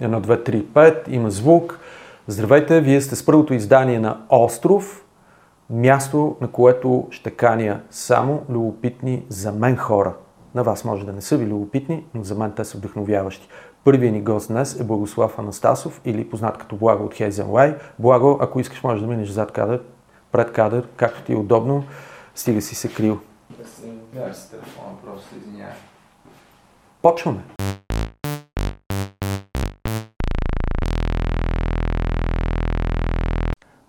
1, 2, 3, 5, има звук. Здравейте, вие сте с първото издание на Остров, място, на което ще каня само любопитни за мен хора. На вас може да не са ви любопитни, но за мен те са вдъхновяващи. Първият ни гост днес е Благослав Анастасов или познат като Благо от Хейзен Благо, ако искаш, може да минеш зад кадър, пред кадър, както ти е удобно. Стига си се крил. Да, с телефона, просто извинявай. Почваме.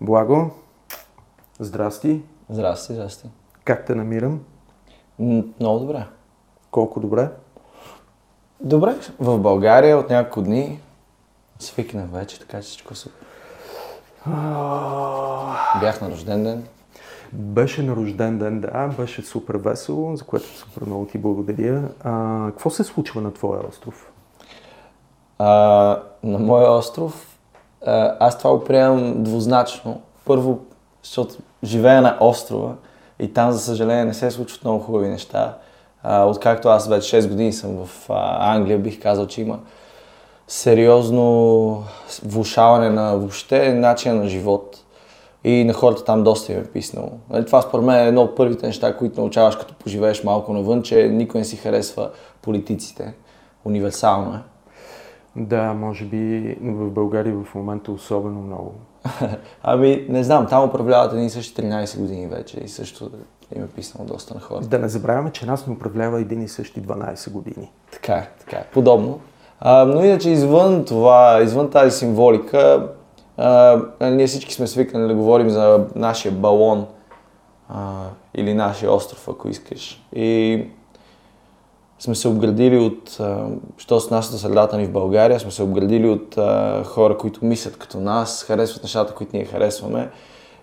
Благо, здрасти. Здрасти, здрасти. Как те намирам? Много добре. Колко добре? Добре, в България от няколко дни свикнах вече, така че всичко супер. Бях на рожден ден. Беше на рожден ден, да, беше супер весело, за което супер много ти благодаря. А, какво се случва на твоя остров? А, на моя остров аз това го приемам двузначно. Първо, защото живея на острова и там, за съжаление, не се случват много хубави неща. Откакто аз вече 6 години съм в Англия, бих казал, че има сериозно влушаване на въобще начина на живот. И на хората там доста им е писнало. Нали, това според мен е едно от първите неща, които научаваш като поживееш малко навън, че никой не си харесва политиците. Универсално е. Да, може би в България в момента особено много. Ами, не знам, там управляват едни същи 13 години вече и също им е писнало доста на хората. Да не забравяме, че нас не управлява един и същи 12 години. Така е, така е. Подобно. А, но иначе извън това, извън тази символика, а, ние всички сме свикнали да говорим за нашия балон а, или нашия остров, ако искаш. И сме се обградили от, що с нашата средата ни в България, сме се обградили от а, хора, които мислят като нас, харесват нещата, които ние харесваме.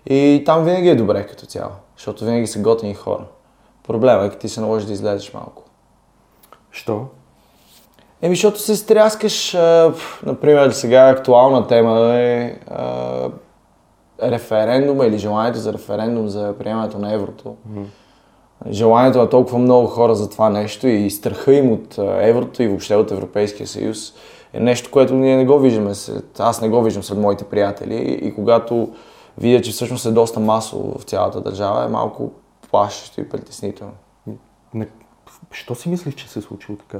И там винаги е добре като цяло, защото винаги са готини хора. Проблема е, като ти се наложи да излезеш малко. Що? Еми, защото се стряскаш, а, например, сега актуална тема е а, референдума или желанието за референдум за приемането на еврото. Желанието на толкова много хора за това нещо и страха им от еврото и въобще от Европейския съюз е нещо, което ние не го виждаме. Аз не го виждам сред моите приятели и когато видя, че всъщност е доста масово в цялата държава, е малко плашещо и притеснително. Що си мислиш, че се е случило така?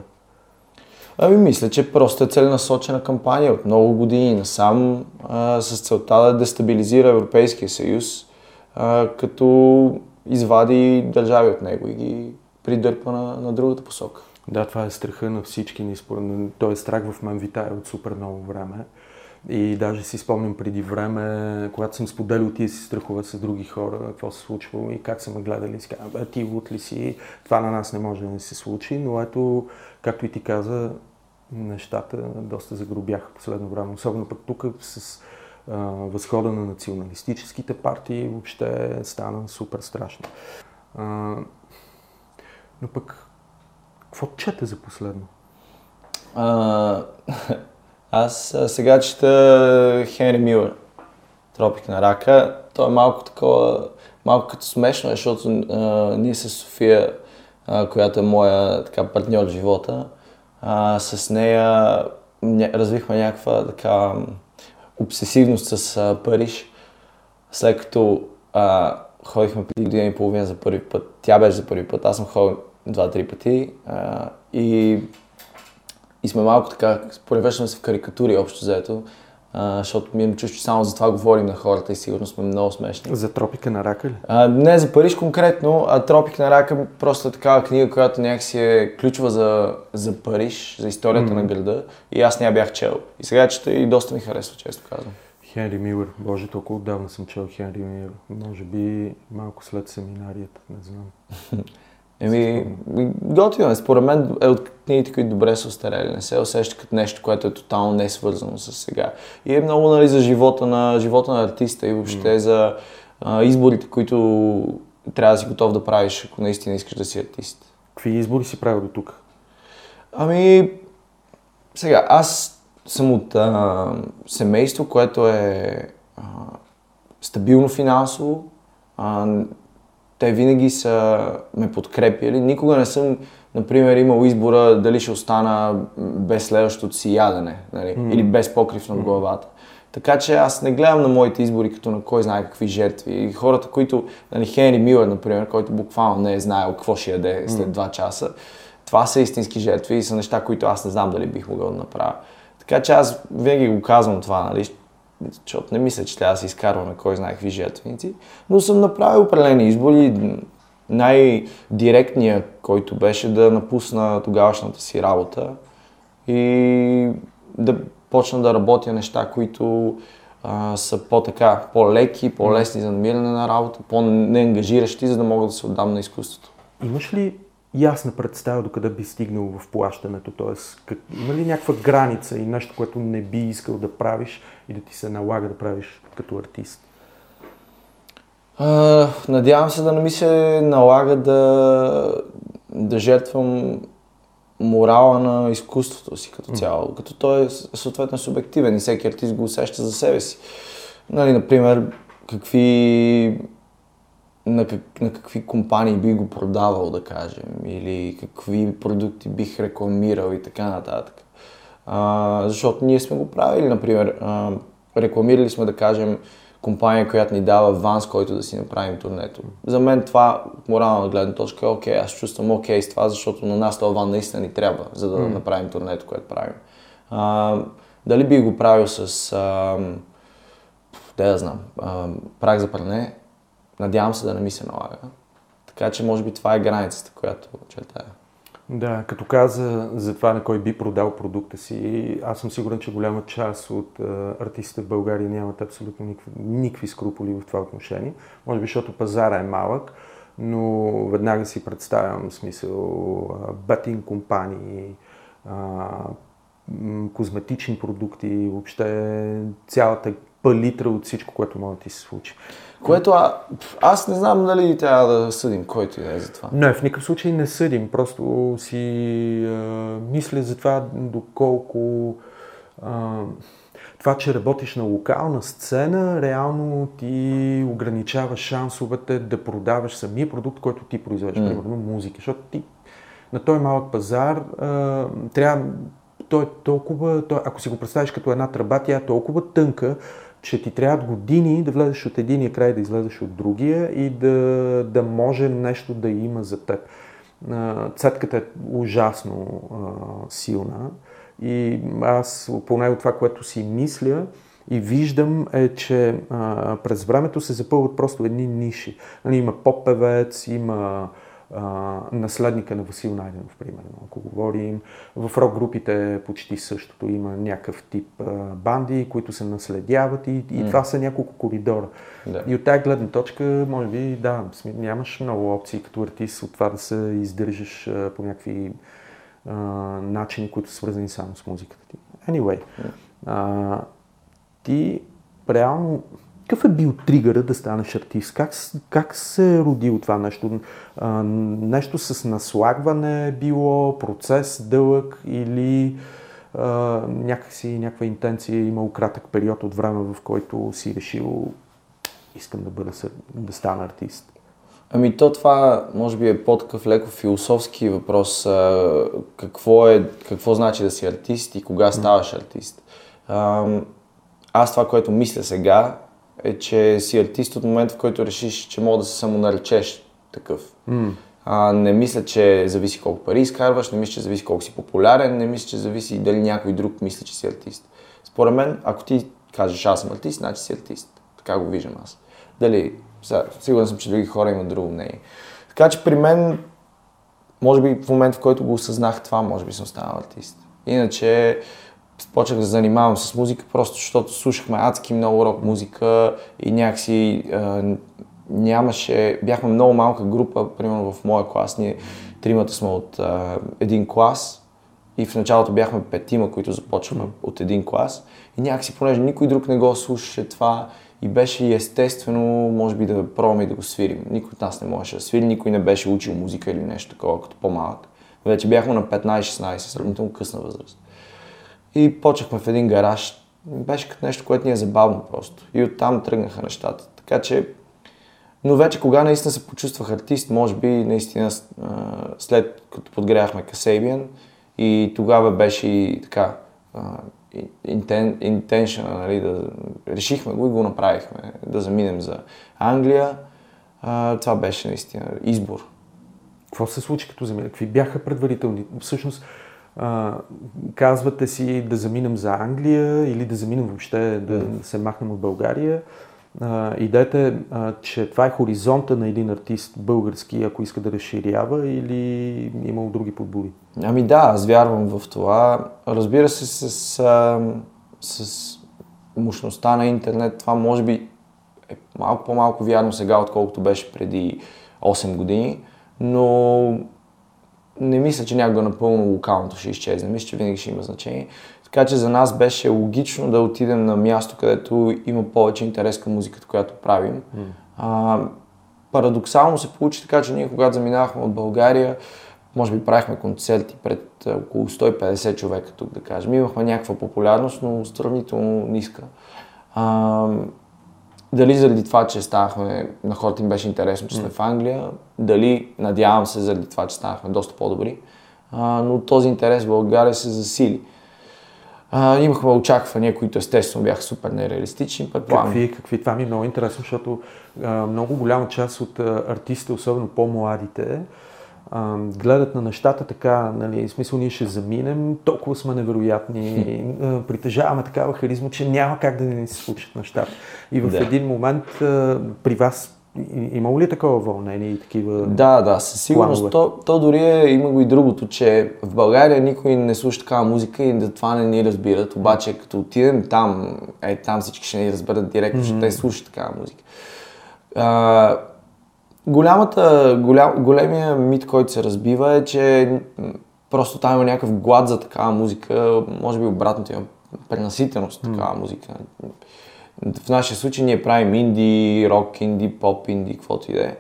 Ами мисля, че просто е целенасочена кампания от много години насам а, с целта да дестабилизира Европейския съюз, а, като извади държави от него и ги придърпа на, на другата посока. Да, това е страха на всички ни. Той е страх в мен витае от супер много време. И даже си спомням преди време, когато съм споделил тия си страхове с други хора, какво се случвало и как са ме гледали си казвам, бе, ти лут ли си, това на нас не може да не се случи, но ето, както и ти каза, нещата доста загробяха последно време, особено пък тук с възхода на националистическите партии въобще стана супер страшно. Но пък, какво чете за последно? А, аз сега чета Хенри Милър, Тропик на рака. То е малко такова, малко като смешно, защото а, ние с София, а, която е моя така, партньор в живота, а, с нея развихме някаква така обсесивност с а, Париж, след като а, ходихме преди година и половина за първи път. Тя беше за първи път, аз съм ходил два-три пъти а, и, и сме малко така, превръщаме се в карикатури общо взето, а, защото ми е чувство, че само за това говорим на хората и сигурно сме много смешни. За тропика на рака ли? А, не за Париж конкретно, а Тропик на рака просто е такава книга, която някакси е ключова за, за Париж, за историята Мгм. на града и аз не я бях чел. И сега чета и доста ми харесва, често казвам. Хенри Милър. Боже, толкова отдавна съм чел Хенри Милър. Може би малко след семинарията, не знам. Еми, готино е. Според мен е от книгите, които добре са остарели. Не се усеща като нещо, което е тотално не свързано с сега. И е много нали, за живота на, живота на артиста и въобще за а, изборите, които трябва да си готов да правиш, ако наистина искаш да си артист. Какви избори си правил до тук? Ами, сега, аз съм от а, семейство, което е а, стабилно финансово. А, те винаги са ме подкрепили. Никога не съм например, имал избора дали ще остана без следващото си ядене, нали? mm. или без покрив над главата. Така че аз не гледам на моите избори като на кой знае какви жертви. И хората, които, нали, Хенри Милър, например, който буквално не е знаел какво ще яде след 2 часа, това са истински жертви и са неща, които аз не знам дали бих могъл да направя. Така че аз винаги го казвам това, нали, защото не мисля, че трябва да се изкарваме кой знае какви жертвеници, но съм направил определени избори. Най-директният, който беше да напусна тогавашната си работа и да почна да работя неща, които а, са по-така, по-леки, по-лесни за намиране на работа, по-неангажиращи, за да мога да се отдам на изкуството. Имаш ли ясна представа до къде би стигнал в плащането? Как, има ли някаква граница и нещо, което не би искал да правиш и да ти се налага да правиш като артист? А, надявам се да не ми се налага да, да жертвам морала на изкуството си като цяло, mm. като той е съответно субективен и всеки артист го усеща за себе си. Нали, например, какви на, как, на какви компании би го продавал, да кажем, или какви продукти бих рекламирал и така нататък. А, защото ние сме го правили, например, а, рекламирали сме, да кажем, компания, която ни дава ванс, който да си направим турнето. За мен това, морална гледна точка, е окей, аз чувствам окей с това, защото на нас това ван наистина ни трябва, за да mm. направим турнето, което правим. А, дали би го правил с, а, да я знам, а, прак за пране, надявам се да не ми се налага. Така че може би това е границата, която чертая. Да, като каза за това на кой би продал продукта си, аз съм сигурен, че голяма част от а, артистите в България нямат абсолютно никакви, никакви скруполи в това отношение. Може би, защото пазара е малък, но веднага си представям смисъл батин компании, а, козметични продукти, въобще цялата палитра от всичко, което може да ти се случи. Което а, аз не знам дали трябва да съдим който е за това. Не, в никакъв случай не съдим. Просто си а, мисля за това доколко а, това, че работиш на локална сцена, реално ти ограничава шансовете да продаваш самия продукт, който ти произвеждаш, mm. примерно музика. Защото ти на този малък пазар а, трябва той е толкова, той, ако си го представиш като една тръба, тя е толкова тънка, че ти трябват години да влезеш от единия край, да излезеш от другия и да, да може нещо да има за теб. Цетката е ужасно а, силна и аз поне от това, което си мисля и виждам е, че а, през времето се запълват просто едни ниши. Нали, има поп-певец, има наследника на Васил Найденов, примерно. Ако говорим, в рок групите почти същото. Има някакъв тип банди, които се наследяват и, и mm. това са няколко коридора. Да. И от тази гледна точка, може би, да, нямаш много опции като артист от това да се издържаш по някакви а, начини, които са свързани само с музиката ти. Anyway, а, ти реално какъв е бил тригъра да станеш артист? Как, как се е родило това нещо? А, нещо с наслагване е било, процес дълъг или а, някакси някаква интенция е имал кратък период от време, в който си решил искам да бъда да стана артист? Ами то това може би е по-такъв леко философски въпрос. Какво, е, какво значи да си артист и кога ставаш артист? Аз това, което мисля сега, е, че си артист от момента, в който решиш, че мога да се самонаречеш такъв. Mm. А, не мисля, че зависи колко пари изкарваш, не мисля, че зависи колко си популярен, не мисля, че зависи дали някой друг мисли, че си артист. Според мен, ако ти кажеш аз съм артист, значи си артист. Така го виждам аз. Дали, сигурен съм, че други хора имат друго мнение. Така че при мен, може би в момента, в който го осъзнах това, може би съм станал артист. Иначе, почнах да занимавам с музика, просто защото слушахме адски много рок музика и някакси а, нямаше, бяхме много малка група, примерно в моя клас, ние тримата сме от а, един клас и в началото бяхме петима, които започваме от един клас и някакси, понеже никой друг не го слушаше това и беше естествено, може би да пробваме и да го свирим. Никой от нас не можеше да свири, никой не беше учил музика или нещо такова, като по-малък. Вече бяхме на 15-16, сравнително късна възраст. И почнахме в един гараж. Беше като нещо, което ни е забавно просто. И оттам тръгнаха нещата. Така че Но вече кога наистина се почувствах артист, може би наистина след като подгряхме Касейбиан и тогава беше и така интеншън, нали, да решихме го и го направихме, да заминем за Англия. А, това беше наистина избор. Какво се случи като замина? Какви бяха предварителни? Всъщност, а, казвате си да заминем за Англия или да заминем въобще, да mm. се махнем от България. А, идеята е, а, че това е хоризонта на един артист български, ако иска да разширява или имал други подбуди? Ами да, аз вярвам в това. Разбира се, с, с, с мощността на интернет това може би е малко по-малко вярно сега, отколкото беше преди 8 години, но не мисля, че някога напълно локалното ще изчезне. Мисля, че винаги ще има значение. Така че за нас беше логично да отидем на място, където има повече интерес към музиката, която правим. Mm. А, парадоксално се получи така, че ние когато заминахме от България, може би правихме концерти пред около 150 човека тук, да кажем. Имахме някаква популярност, но сравнително ниска. А, дали заради това, че станахме, на хората им беше интересно, че сме mm. в Англия, дали, надявам се, заради това, че станахме доста по-добри, а, но този интерес в България се засили. А, имахме очаквания, които естествено бяха супер нереалистични. Какви, какви? Това ми е много интересно, защото а, много голяма част от артистите, особено по-младите, а, гледат на нещата така, нали, в смисъл ние ще заминем, толкова сме невероятни, а, притежаваме такава харизма, че няма как да не се случат нещата. И в да. един момент а, при вас Имало ли такова вълнение и такива Да, да, със сигурност. То, то дори е, има го и другото, че в България никой не слуша такава музика и това не ни разбират. Обаче като отидем там, е, там всички ще ни разберат директно, mm-hmm. че те слушат такава музика. А, голямата, голям, големия мит, който се разбива е, че просто там има някакъв глад за такава музика, може би обратното има пренаситеност mm-hmm. такава музика. В нашия случай ние правим инди, рок инди, поп инди, каквото и да е.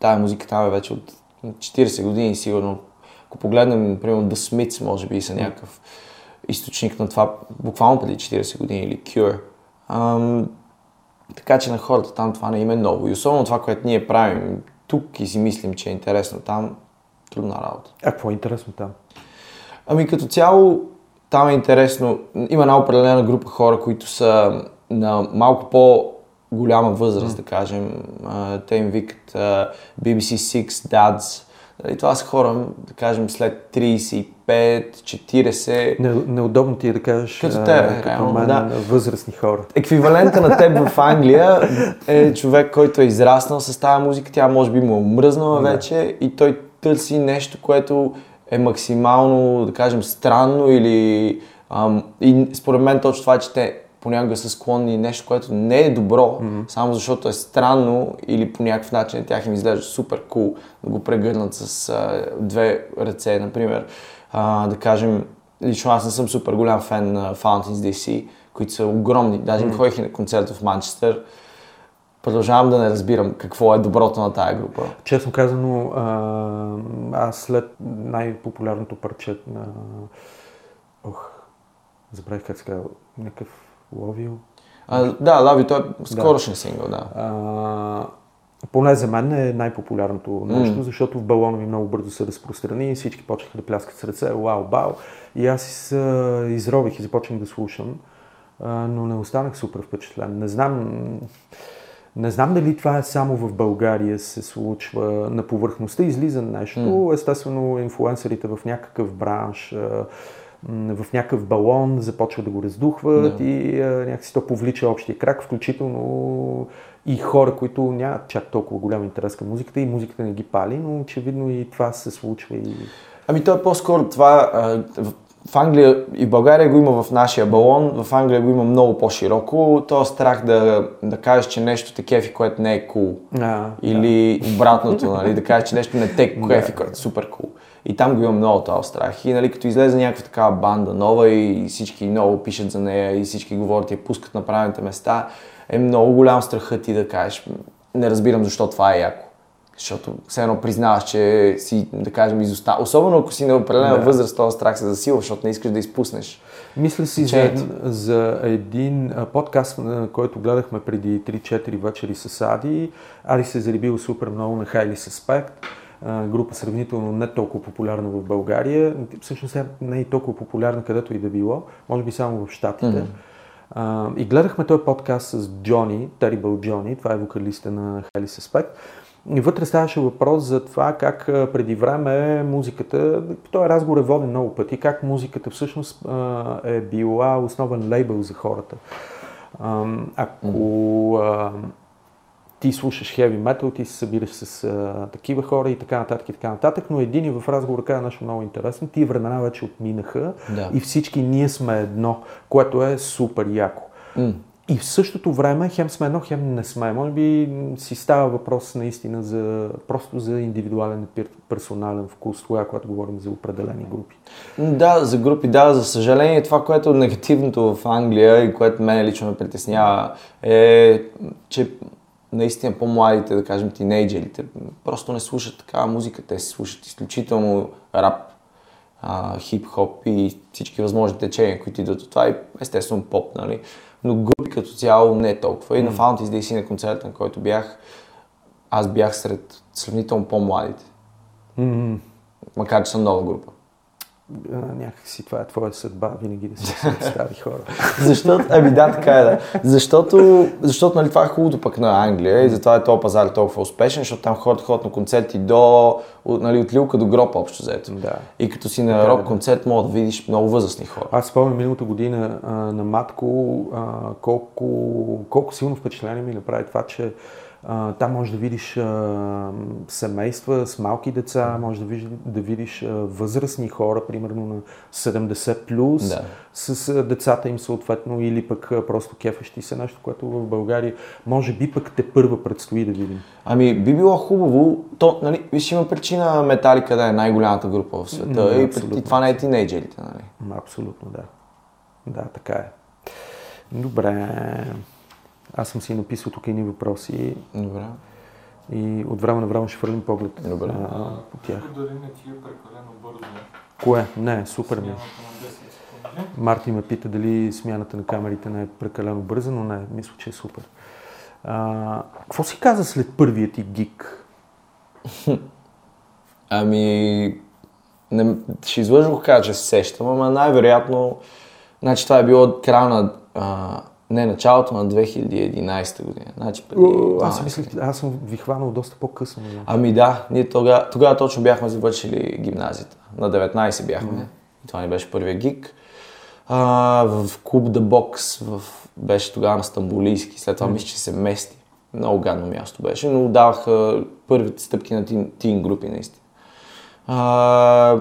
Тая музика там е вече от 40 години сигурно. Ако погледнем, например, The Smiths, може би са някакъв източник на това, буквално преди 40 години, или Cure. Ам, така че на хората там това не им е ново. И особено това, което ние правим тук и си мислим, че е интересно там, трудна работа. А какво е интересно там? Ами като цяло там е интересно. Има една определена група хора, които са на малко по голяма възраст, mm. да кажем. Те им викат BBC Six Dads. И нали, това са хора, да кажем, след 35, 40. Не, неудобно ти е да кажеш като, те, като реално, мен, да. възрастни хора. Еквивалента на теб в Англия е човек, който е израснал с тази музика, тя може би му е мръзнала да. вече и той търси нещо, което е максимално, да кажем, странно или... Ам, и според мен точно това е, че те понякога са склонни нещо, което не е добро, mm-hmm. само защото е странно или по някакъв начин тях им изглежда супер кул cool, да го прегърнат с а, две ръце, например. А, да кажем, лично аз не съм супер голям фен на Fountains DC, които са огромни. Даже mm-hmm. ходих и на концерт в Манчестър продължавам да не разбирам какво е доброто на тая група. Честно казано, аз след най-популярното парче на... Ох, забравих как се казва, някакъв Ловил. А, да, Лави, той е скорошен да. сингъл, да. А, поне за мен е най-популярното нещо, mm. защото в балона ми много бързо се разпространи и всички почнаха да пляскат с ръце, вау, бау. И аз се изрових и започнах да слушам, но не останах супер впечатлен. Не знам, не знам дали това е само в България се случва на повърхността, излиза нещо. Mm. Естествено, инфуенсерите в някакъв бранш, в някакъв балон започват да го раздухват yeah. и някакси то повлича общия крак, включително и хора, които нямат чак толкова голям интерес към музиката и музиката не ги пали, но очевидно и това се случва. И... Ами то е по-скоро това, в Англия и в България го има в нашия балон, в Англия го има много по-широко. То е страх да, да кажеш, че нещо те кефи, което не е кул. Cool. Или да. обратното, нали, да кажеш, че нещо не те кефи, което е супер кул. Cool. И там го има много този страх. И нали, като излезе някаква такава банда нова и всички много пишат за нея и всички говорят и я пускат на правилните места, е много голям страхът ти да кажеш, не разбирам защо това е яко. Защото все едно признаваш, че си, да кажем, изостава. Особено ако си на определена Да. възраст, този страх се засилва, защото не искаш да изпуснеш. Мисля си за, за един подкаст, на който гледахме преди 3-4 вечери с Ади. Ади се е заребил супер много на Highly Suspect. Група сравнително не толкова популярна в България. Всъщност не е толкова популярна където и да било. Може би само в Штатите. А, и гледахме този подкаст с Джони, Terrible Джони, това е вокалиста на Highly Suspect. И вътре ставаше въпрос за това как преди време музиката, този разговор е воден много пъти, как музиката всъщност е била основен лейбъл за хората. Ако а, ти слушаш heavy metal, ти се събираш с а, такива хора и така нататък и така нататък, но един и в разговора каза нещо много интересно. Тия времена вече отминаха Да. и всички ние сме едно, което е супер яко. М. И в същото време хем сме едно, хем не сме. Може би си става въпрос наистина за, просто за индивидуален пер- персонален вкус, тогава, когато говорим за определени групи. Да, за групи, да, за съжаление това, което е негативното в Англия и което мен лично ме притеснява е, че наистина по-младите, да кажем тинейджерите, просто не слушат такава музика, те се слушат изключително рап, а, хип-хоп и всички възможни течения, които идват от това и естествено поп, нали? Но групи като цяло не е толкова. И на Fountains DC на концерта, на който бях, аз бях сред сравнително по-младите. Макар, че съм нова група. Някакси това е твоя съдба, винаги да си сред стари хора. Защото, ами да, така е, да. Защото, защото нали, това е хубавото пък на Англия и затова е този пазар толкова успешен, защото там хората ходят на концерти до, нали, от Лилка до гроб общо взето. Да. И като си на е, рок да. концерт, мога да видиш много възрастни хора. Аз спомням миналата година а, на Матко а, колко, колко силно впечатление ми направи това, че там можеш да видиш семейства с малки деца, можеш да видиш, да видиш възрастни хора, примерно на 70 плюс, Да. с децата им съответно, или пък просто кефещи се нещо, което в България може би пък те първа предстои да видим. Ами би било хубаво, то, нали, виж има причина Металика да е най-голямата група в света Да, и, и това не е тинейджерите, нали. Абсолютно, да. Да, така е. Добре. Аз съм си написал тук едни въпроси Добре. и от време на време ще хвърлим поглед Добре. а, по тях. Дали не ти е прекалено бързо? Кое? Не, супер ми. е. Смяната на 10 секунди. Марти ме пита дали смяната на камерите не е прекалено бърза, но не, мисля, че е супер. А, какво си каза след първият ти гик? Ами, не, ще излъжа го кажа, че се сещам, ама най-вероятно, значи това е било края на, а, не, началото на 2011 година. Значи преди Аз си 12 мислех, аз съм ви хванал доста по-късно. нали? Ами да, ние тогава, тогава точно бяхме завършили гимназията. На 19 бяхме. И това ни беше първия гик. А, в клуб The Box в, беше тогава на Стамбулийски. След това мисля, че се мести. Много гадно място беше, но даваха първите стъпки на тин, тин групи наистина. А,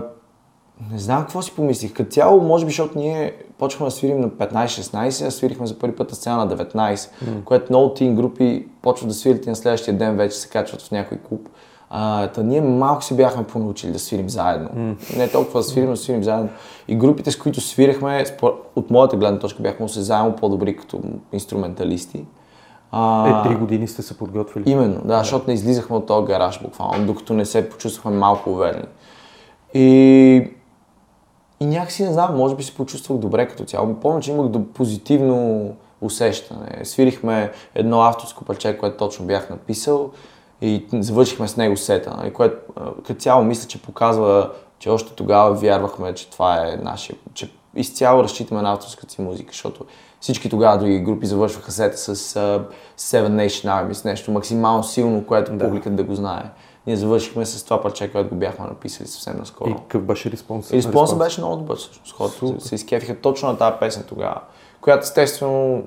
не знам какво си помислих. Като цяло, може би, защото ние почвахме да свирим на 15-16, а свирихме за първи път на сцена на 19, което много тин групи почват да свирят и на следващия ден вече се качват в някой клуб. А, та ние малко си бяхме понаучили да свирим заедно. Не толкова да свирим, но да свирим заедно. И групите, с които свирахме, спор- от моята гледна точка бяхме осезаемо по-добри като инструменталисти. А, Е, три години сте се подготвили. Именно, да, защото не излизахме от този гараж буквално, докато не се почувствахме малко уверени. И, и някакси не знам, може би се почувствах добре като цяло. Помня, че имах позитивно усещане. Свирихме едно авторско парче, което точно бях написал и завършихме с него сета, нали, което като цяло мисля, че показва, че още тогава вярвахме, че това е нашия, че изцяло разчитаме на авторската си музика, защото всички тогава други групи завършваха сета с а, Seven Nation Army, с нещо максимално силно, което Да. публиката да го знае. Ние завършихме с това парче, което го бяхме написали съвсем наскоро. И какъв беше респонс? И респонсът беше много добър всъщност. Хората се изкефиха точно на тази песен тогава, която естествено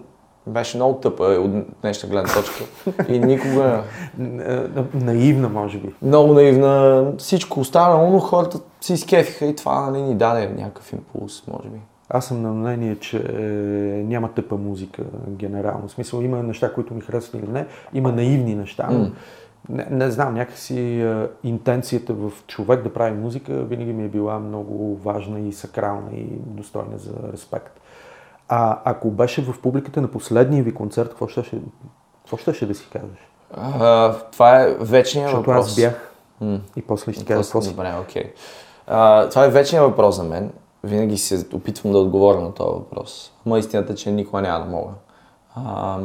беше много тъпа от днешна гледна точка и никога Наивна, може би. много наивна. Всичко останало, но хората се изкефиха и това нали, ни даде някакъв импулс, може би. Аз съм на мнение, че е, няма тъпа музика генерално. В смисъл има неща, които ми харесват или не, има наивни неща, но не, не знам, някакси е, интенцията в човек да прави музика винаги ми е била много важна и сакрална и достойна за респект. А ако беше в публиката на последния ви концерт, какво ще, какво ще, ще да си кажеш? А, това е вечният Защото въпрос. аз бях М. и после ще кажа какво си. Добре, окей. А, това е вечният въпрос за мен. Винаги се опитвам да отговоря на този въпрос. Ма истината е, че никога няма да мога. А,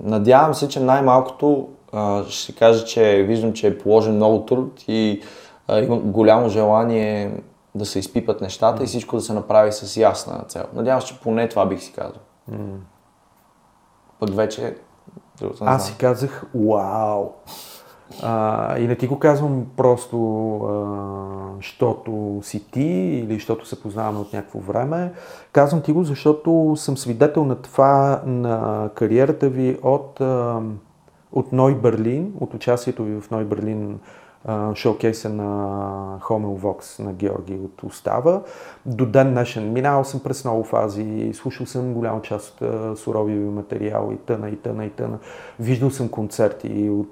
надявам се, че най-малкото а, ще кажа, че виждам, че е положен много труд и а, имам голямо желание да се изпипат нещата и всичко да се направи с ясна цел. Надявам се, че поне това бих си казал. Пък вече... Аз си казах, вау! А, и не ти го казвам просто, а, защото си ти или защото се познаваме от някакво време. Казвам ти го, защото съм свидетел на това, на кариерата ви от, а, от Ной Берлин, от участието ви в Ной Берлин шоукейса на Хомел Вокс на Георги от Остава. До ден днешен минал съм през много фази, слушал съм голяма част от суровия ви материал и тъна, и тъна, и тъна. Виждал съм концерти от,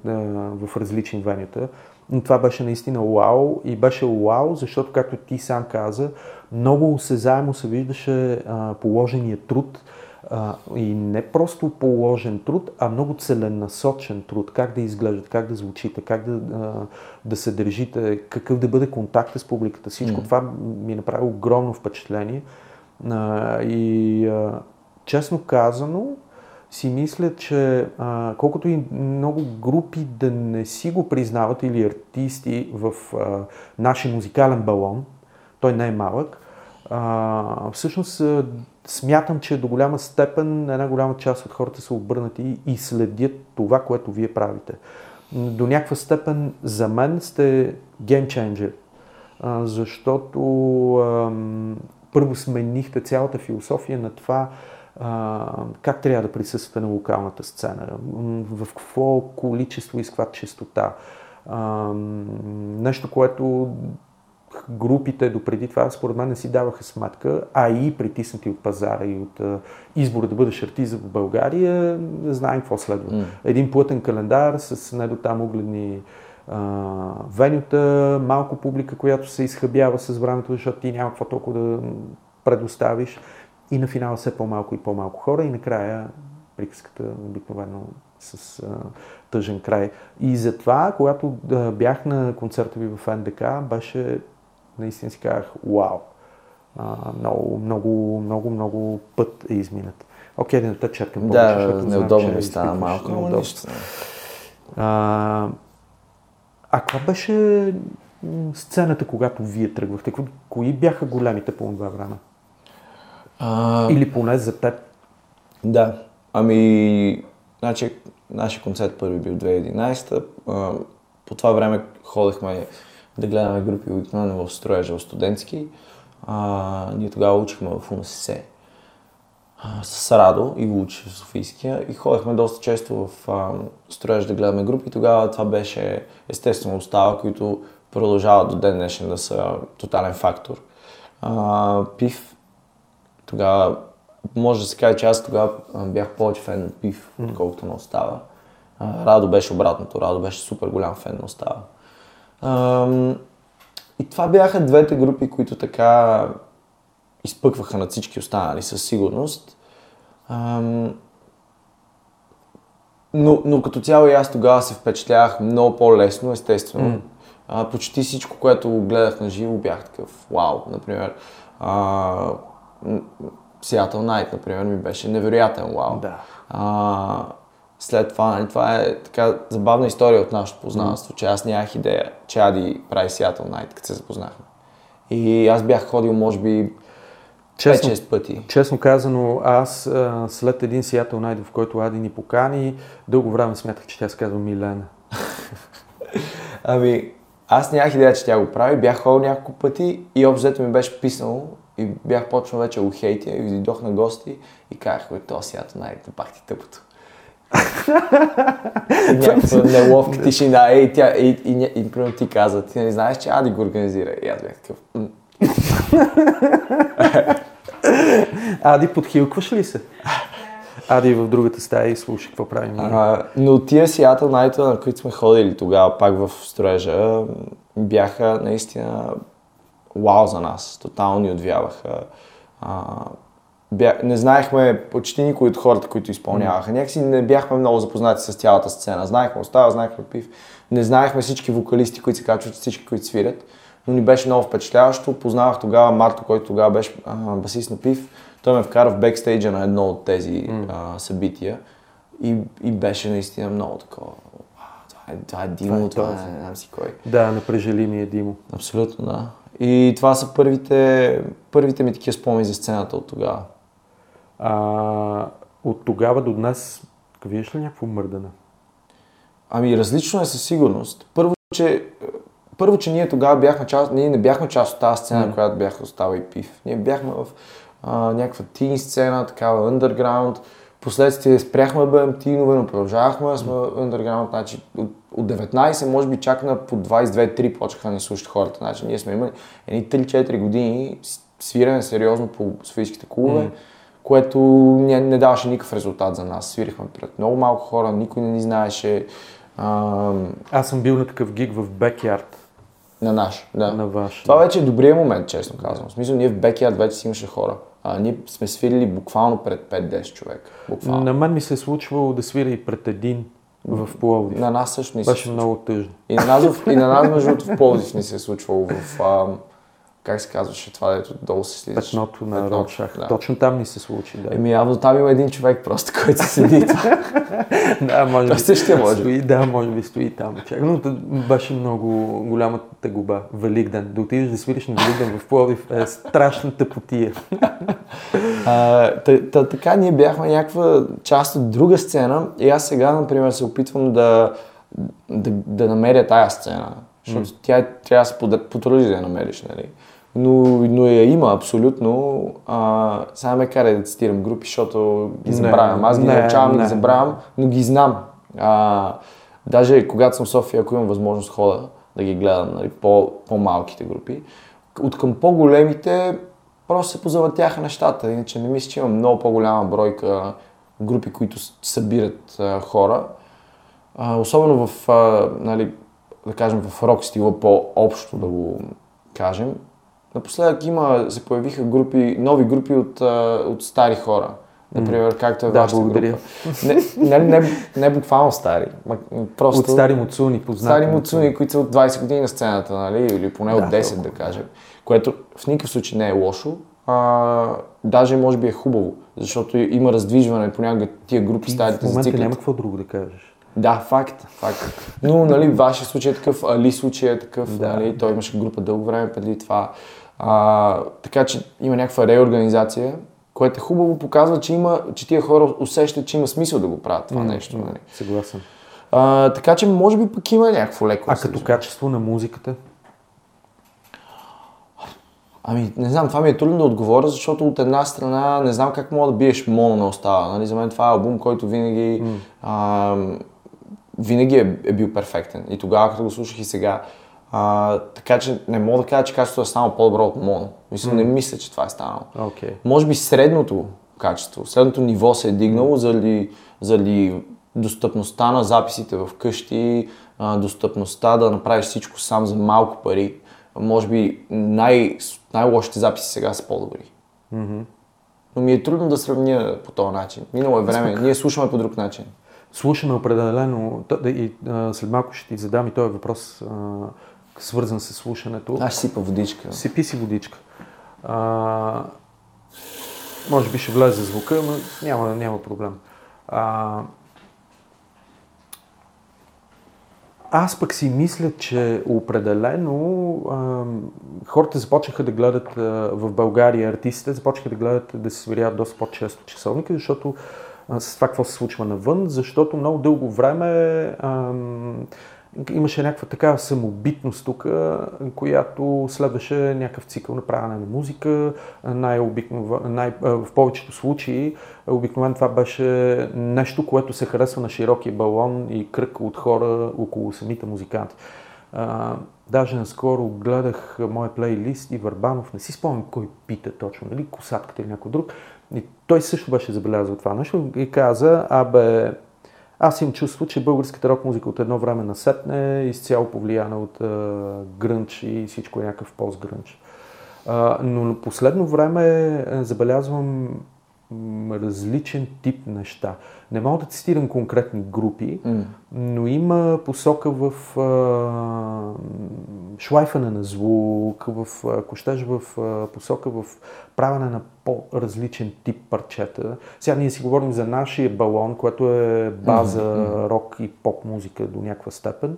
в различни венята. Но това беше наистина вау и беше вау, защото, както ти сам каза, много осезаемо се виждаше положения труд, а, и не просто положен труд, а много целенасочен труд. Как да изглеждат, как да звучите, как да, а, да се държите, какъв да бъде контакта с публиката. Всичко това ми направи огромно впечатление. А, и а, честно казано, си мисля, че а, колкото и много групи да не си го признават или артисти в а, нашия музикален балон, той не е малък, а, всъщност смятам, че до голяма степен една голяма част от хората са обърнати и следят това, което вие правите. До някаква степен за мен сте геймченджер, защото първо сменихте цялата философия на това как трябва да присъствате на локалната сцена, в какво количество и с каква честота. Нещо, което групите допреди това, според мен, не си даваха сметка, а и притиснати от пазара и от а, избора да бъдеш артист в България, знаем какво следва. Един плътен календар с не до там угледни а, венюта, малко публика, която се изхъбява с времето, защото ти няма какво толкова да предоставиш и на финала все по-малко и по-малко хора и накрая приказката обикновено с а, тъжен край. И затова, когато бях на концерта ви в НДК, беше наистина си казах, вау, а, много, много, много, много път е изминат. Окей, да не те повече, Да, защото знам, неудобно че ми стана малко, но неудобство. нищо. А, а каква беше сцената, когато вие тръгвахте? Кои, бяха големите по това време? А, Или поне за теб? Да. Ами, значи, нашия концерт първи бил 2011. А, по това време ходехме да гледаме групи обикновено в строежа в студентски. А, ние тогава учихме в УНСС с Радо и го учи в Софийския и ходехме доста често в а, строеж да гледаме групи. Тогава това беше естествено остава, които продължават до ден днешен да са тотален фактор. А, пив тогава, може да се каже, че аз тогава бях повече фен на Пив, отколкото на Остава. А, Радо беше обратното, Радо беше супер голям фен на Остава. Ам, и това бяха двете групи, които така изпъкваха над всички останали със сигурност. Ам, но, но като цяло и аз тогава се впечатлявах много по-лесно, естествено. Mm. А, почти всичко, което гледах на живо, бях такъв вау. Например, а, Seattle Night, например, ми беше невероятен вау. Да. А, след това, нали, това е така забавна история от нашето познанство, че аз нямах идея, че Ади прави Seattle Night, като се запознахме. И аз бях ходил, може би, Честно, 5-6 пъти. честно казано, аз а, след един Seattle Night, в който Ади ни покани, дълго време смятах, че тя се казва Милена. Ами, аз нямах идея, че тя го прави, бях ходил няколко пъти и обзето ми беше писнало и бях почнал вече го хейтя и дойдох на гости и казах, бе, то сято най-то пак ти тъпото. И Някаква неловка тишина, ей, тя, и, и, и, и, примерно ти каза, ти не знаеш, че Ади го организира. И аз бях такъв, «М, Ади, подхилкваш ли се? Ади в другата стая и слуша какво правим. А, но тия Seattle Night, на които сме ходили тогава, пак в строежа, бяха наистина вау за нас. Тотално ни отвяваха. А, бя, не знаехме почти никой от хората, които изпълняваха. Някакси не бяхме много запознати с цялата сцена. Знаехме Остава, знаехме Пив, не знаехме всички вокалисти, които се качват, всички, които свирят. Но ни беше много впечатляващо. Познавах тогава Марто, който тогава беше а, басист на Пив. Той ме вкара в бекстейджа на едно от тези а, събития. И, и беше наистина много такова. «Уау, Това е, това е Димо, това, той, е, не знам си кой. Да, напрежели ми е Димо. Абсолютно, да. И това са първите, първите ми такива спомени за сцената от тогава. А, от тогава до днес, виждаш ли някакво мърдане? Ами различно е със сигурност. Първо, че, първо, че ние тогава бяхме част, ние не бяхме част от тази сцена, Мгм. която бяха остава и пив. Ние бяхме в а, някаква тин сцена, такава underground. Последствие спряхме да бъдем тинове, но продължавахме да сме underground. Значи, от, от 19, може би чак на по 22-3 почнаха да ни слушат хората. Значи, ние сме имали едни 3-4 години с- свирене сериозно по софийските клубове, Мгм. Което не, не даваше никакъв резултат за нас. Свирихме пред много малко хора, никой не ни знаеше. А, Аз съм бил на такъв гиг в Backyard на наш, да. на ваш. Това вече е добрият момент, честно казвам. В смисъл, ние в Backyard вече си имаше хора. А, ние сме свирили буквално пред 5-10 човека. Буквално. На мен ми се е случвало да свиря и пред един в Пловдив. На нас също ни се Беше случва. много тъжно. И на нас, и на нас между в Пловдив ни се е случвало в... А, как се казваше това, дето долу се слизаш? Петното на Петното, Ротшах. да. Точно там ни се случи, да. Еми явно там има един човек просто, който се седи. да, може би. същия може. Стои, да, може би стои там. Чак, но беше много голяма тъгоба. Великден. Да отидеш да свириш на Великден в Пловдив е страшна тъпотия. А, та, та, така ние бяхме някаква част от друга сцена и аз сега, например, се опитвам да, да, да намеря тая сцена, защото тя е- трябва да се потрудиш да я намериш, нали? Но, но я има абсолютно. А, сега ме карай да цитирам групи, защото ги забравям. Аз ги не, научавам не. ги забравям, но ги знам. А, даже когато съм в София, ако имам възможност хода да ги гледам, нали, по, по-малките групи, от към по-големите просто се позавъртяха нещата. Иначе не мисля, че има много по-голяма бройка групи, които събират а, хора. А, особено в, а, нали, да кажем, в рок стила по-общо да го кажем. Напоследък има, се появиха групи, нови групи от, от стари хора. Например, както е Да, вашата благодаря. група. Не, не, не, не буквално стари, просто От стари муцуни, познати. стари муцуни, които са от 20 години на сцената, нали? или поне от Да, 10 да кажем, което в никакъв случай не е лошо, а, даже може би е хубаво, защото има раздвижване, понякога тия групи старите в момента няма какво друго да кажеш. Да, факт, факт. Но, нали, вашия случай е такъв, Али случай е такъв, Да, нали, той имаше група дълго време преди това. А, така че има някаква реорганизация, което е хубаво, показва, че, има, че тия хора усещат, че има смисъл да го правят това нещо. Нали. Съгласен. А, така че може би пък има някакво леко. А като качество на музиката? Ами, не знам, това ми е трудно да отговоря, защото от една страна не знам как мога да биеш моно на остава. Нали? За мен това е албум, който винаги, а, винаги е, е бил перфектен. И тогава, като го слушах и сега. А, така че не мога да кажа, че качеството е станало по-добро от моно. Мисля, не мисля, че това е станало. Окей. Може би средното качество, средното ниво се е дигнало заради, заради достъпността на записите в къщи, достъпността да направиш всичко сам за малко пари. Може би най- най-лошите записи сега са по-добри. Но ми е трудно да сравня по този начин. Минало е време, ние слушаме по друг начин. Слушаме определено, и след малко ще ти задам и този въпрос, свързан с слушането. Аз сипа водичка. Сипи си водичка. А, може би ще влезе звука, но няма, няма проблем. А, аз пък си мисля, че определено а, хората започнаха да гледат а, в България, артистите започнаха да гледат да се сверяват доста по-често часовника, защото а, с това какво се случва навън, защото много дълго време ам, имаше някаква такава самобитност тук, която следваше някакъв цикъл на правене на музика. Най- а, в повечето случаи обикновено това беше нещо, което се харесва на широкия балон и кръг от хора около самите музиканти. А, даже наскоро гледах моя плейлист и Върбанов, не си спомням кой пита точно, нали, косатката или някой друг. И той също беше забелязал това нещо и каза, абе, аз имам чувство, че българската рок музика от едно време насетне е изцяло повлияна от а, грънч и всичко е някакъв пост-грънч. А, но на последно време забелязвам различен тип неща. Не мога да цитирам конкретни групи, М. но има посока в а, шлайфане на звук, в, ако щеш в а, посока в правене на по-различен тип парчета. Сега ние си говорим за нашия балон, което е база рок и поп музика до някаква степен.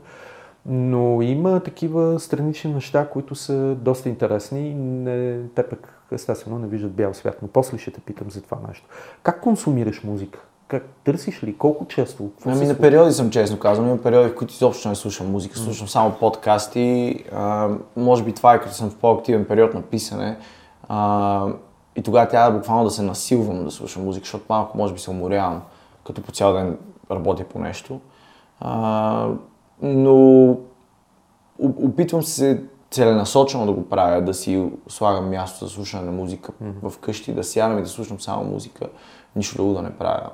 Но има такива странични неща, които са доста интересни не, те пък естествено не виждат бял свят. Но после ще те питам за това нещо. Как консумираш музика? Как търсиш ли? Колко често? Ами на периоди съм честно казвам. Има периоди, в които изобщо не слушам музика, слушам само подкасти. А, може би това е като съм в по-активен период на писане. А, и тогава трябва буквално да се насилвам да слушам музика, защото малко може би се уморявам, като по цял ден работя по нещо. А, но опитвам се целенасочено да го правя, да си слагам място за слушане на музика в къщи, да сядам и да слушам само музика, нищо друго да не правя.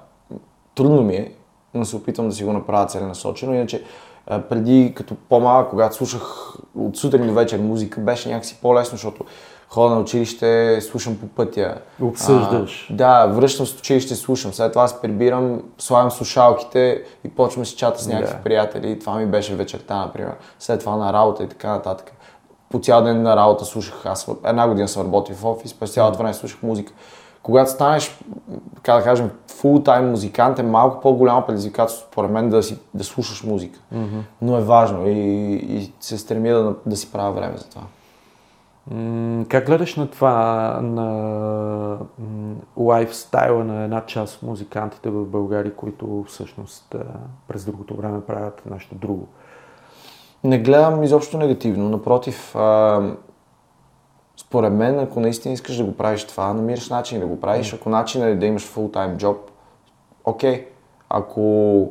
Трудно ми е, но се опитвам да си го направя целенасочено. Иначе преди, като по-малък, когато слушах от сутрин до вечер музика, беше някакси по-лесно, защото ходя на училище, слушам по пътя. Обсъждаш. А, да, връщам от училище, слушам. След това се прибирам, слагам слушалките и почвам си чата с някакви Да. приятели. Това ми беше вечерта, например. След това на работа и така нататък. По цял ден на работа слушах, аз една година съм работил в офис, през цялото време слушах музика. Когато станеш, така да кажем, фултайм музикант е малко по-голямо предизвикателство, според мен, да, си, да слушаш музика. Но е важно и, и се стремя да, да си правя време за това. Как гледаш на това, на лайфстайла на една част от музикантите в България, които всъщност през другото време правят нещо друго? Не гледам изобщо негативно. Напротив, а, според мен, ако наистина искаш да го правиш това, намираш начин да го правиш. Ако начин е да имаш full-time job, окей. Ако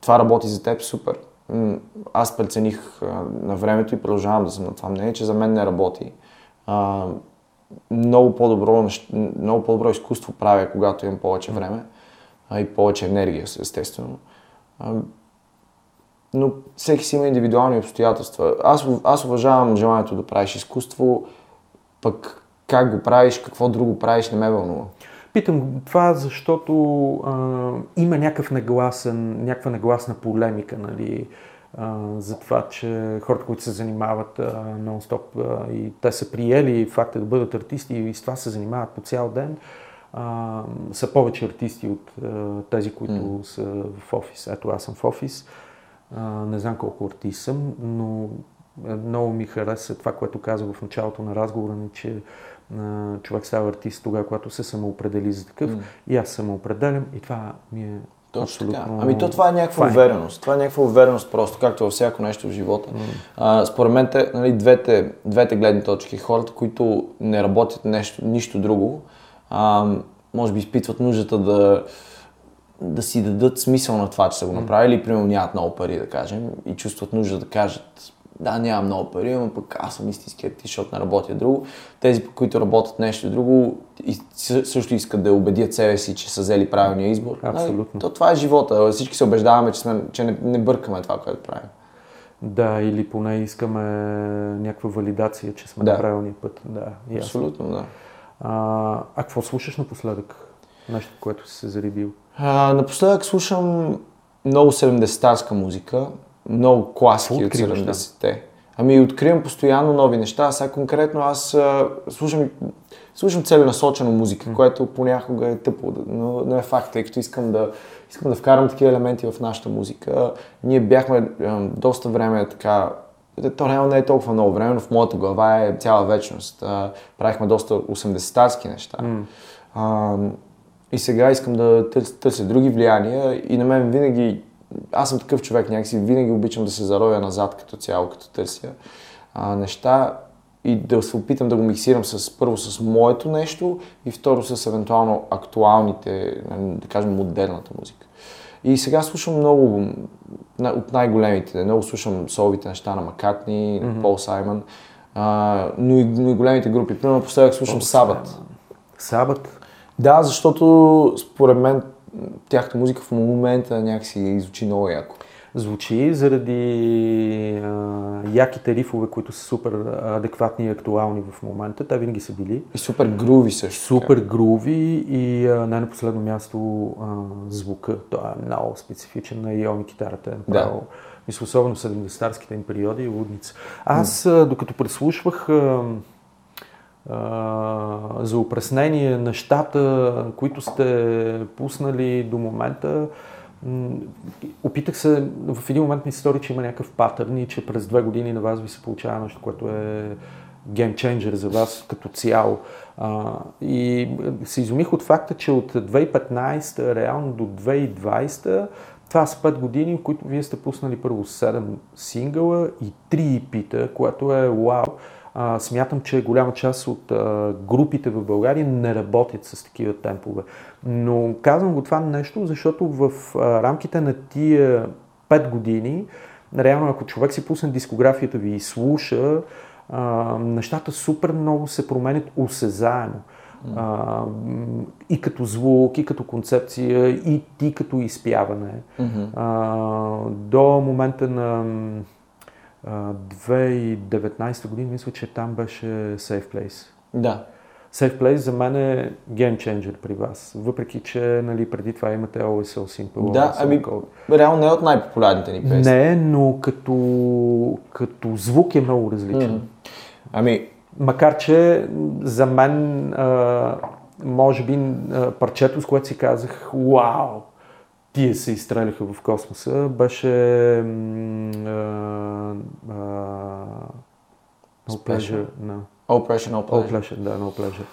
това работи за теб, супер. Аз прецених на времето и продължавам да съм на това мнение, че за мен не работи. А, много по-добро, много по-добро изкуство правя, когато имам повече време а, и повече енергия, естествено. А, но всеки си има индивидуални обстоятелства. Аз, аз уважавам желанието да правиш изкуство, пък как го правиш, какво друго правиш, не ме вълнува. Питам това, защото а, има някакъв нагласен, някаква нагласна полемика, нали, а, за това, че хората, които се занимават а, нон-стоп а, и те са приели факта да бъдат артисти и с това се занимават по цял ден, а, са повече артисти от а, тези, които са в офис. Ето аз съм в офис, а, не знам колко артист съм, но много ми хареса това, което каза в началото на разговора ни, че човек става артист тогава, когато се самоопредели за такъв. И аз самоопределям и това ми е Точно абсолютно така. Ами то това е някаква файн. увереност. Това е някаква увереност просто, както във всяко нещо в живота. А, според мен, те, нали, двете, двете гледни точки, хората, които не работят нещо, нищо друго, а, може би изпитват нуждата да, да си дадат смисъл на това, че са го направили, примерно нямат много пари, да кажем, и чувстват нужда да кажат, да, нямам много пари, но пък аз съм истински артист, защото не работя друго. Тези, които работят нещо друго, също искат да убедят себе си, че са взели правилния избор. Абсолютно. Нали, То това е живота. Всички се убеждаваме, че, сме, че не, не бъркаме това, което правим. Да, или поне искаме някаква валидация, че сме Да. на правилния път. Да, ясно. Абсолютно, да. А, а какво слушаш напоследък? Нещо, което си се зарибил? А, напоследък слушам много 70-тарска музика, много класики от откриваш там? 70-те. Ами откривам постоянно нови неща. Сега конкретно аз а, слушам, слушам целенасочено музика, което понякога е тъпо, но не е факт, тъй като искам да, искам да вкарам такива елементи в нашата музика. Ние бяхме а, доста време така то реално не е толкова много време, но в моята глава е цяла вечност. А, правихме доста 80-тарски неща. А, и сега искам да търся, търся други влияния и на мен винаги, аз съм такъв човек някакси, винаги обичам да се заровя назад като цяло, като търся а, неща и да се опитам да го миксирам с, първо с моето нещо и второ с евентуално актуалните, да кажем, модерната музика. И сега слушам много от най-големите. Много слушам соловите неща на Маккартни, на Пол Саймън, а, но, и, но и големите групи. Примерно напоследък слушам Сабът. Сабът? Да, защото според мен тяхната музика в момента някакси звучи много яко. звучи заради а, яките рифове, които са супер адекватни и актуални в момента. Те винаги са били. И супер груви също. Супер груви и а, не на последно място а, звука. Той е много специфичен на Йоми китарата. Е направо, Да. Мисля, особено в 70-тарските им периоди и лудница. Аз, а, докато преслушвах за опреснение нещата, които сте пуснали до момента, опитах се, в един момент ми се стори, че има някакъв патърн и че през две години на вас ви се получава нещо, което е геймченджер за вас като цяло. А, и се изумих от факта, че от 2015 реално до 2020 това са 5 години, в които вие сте пуснали първо 7 сингъла и 3 EP-та, което е вау. А, смятам, че голяма част от а, групите в България не работят с такива темпове. Но казвам го това нещо, защото в а, рамките на тия 5 години, реално ако човек си пусне дискографията ви и слуша, а, нещата супер много се променят осезаемо. А, и като звук, и като концепция, и ти като изпяване. А, до момента на 2019 година, мисля, че там беше Safe Place. Да. Safe Place за мен е геймченджер при вас, въпреки че нали, преди това имате Always So Simple. Да, So ами, реално не е от най-популярните ни песни. Не, но като, като звук е много различен. Ами, Макар, че за мен, а, може би, а, парчето, с което си казах, вау, тия се изстреляха в космоса, беше а, а, No Pleasure. No. All Pressure, No All Pleasure. Pleasure, да, No Pleasure.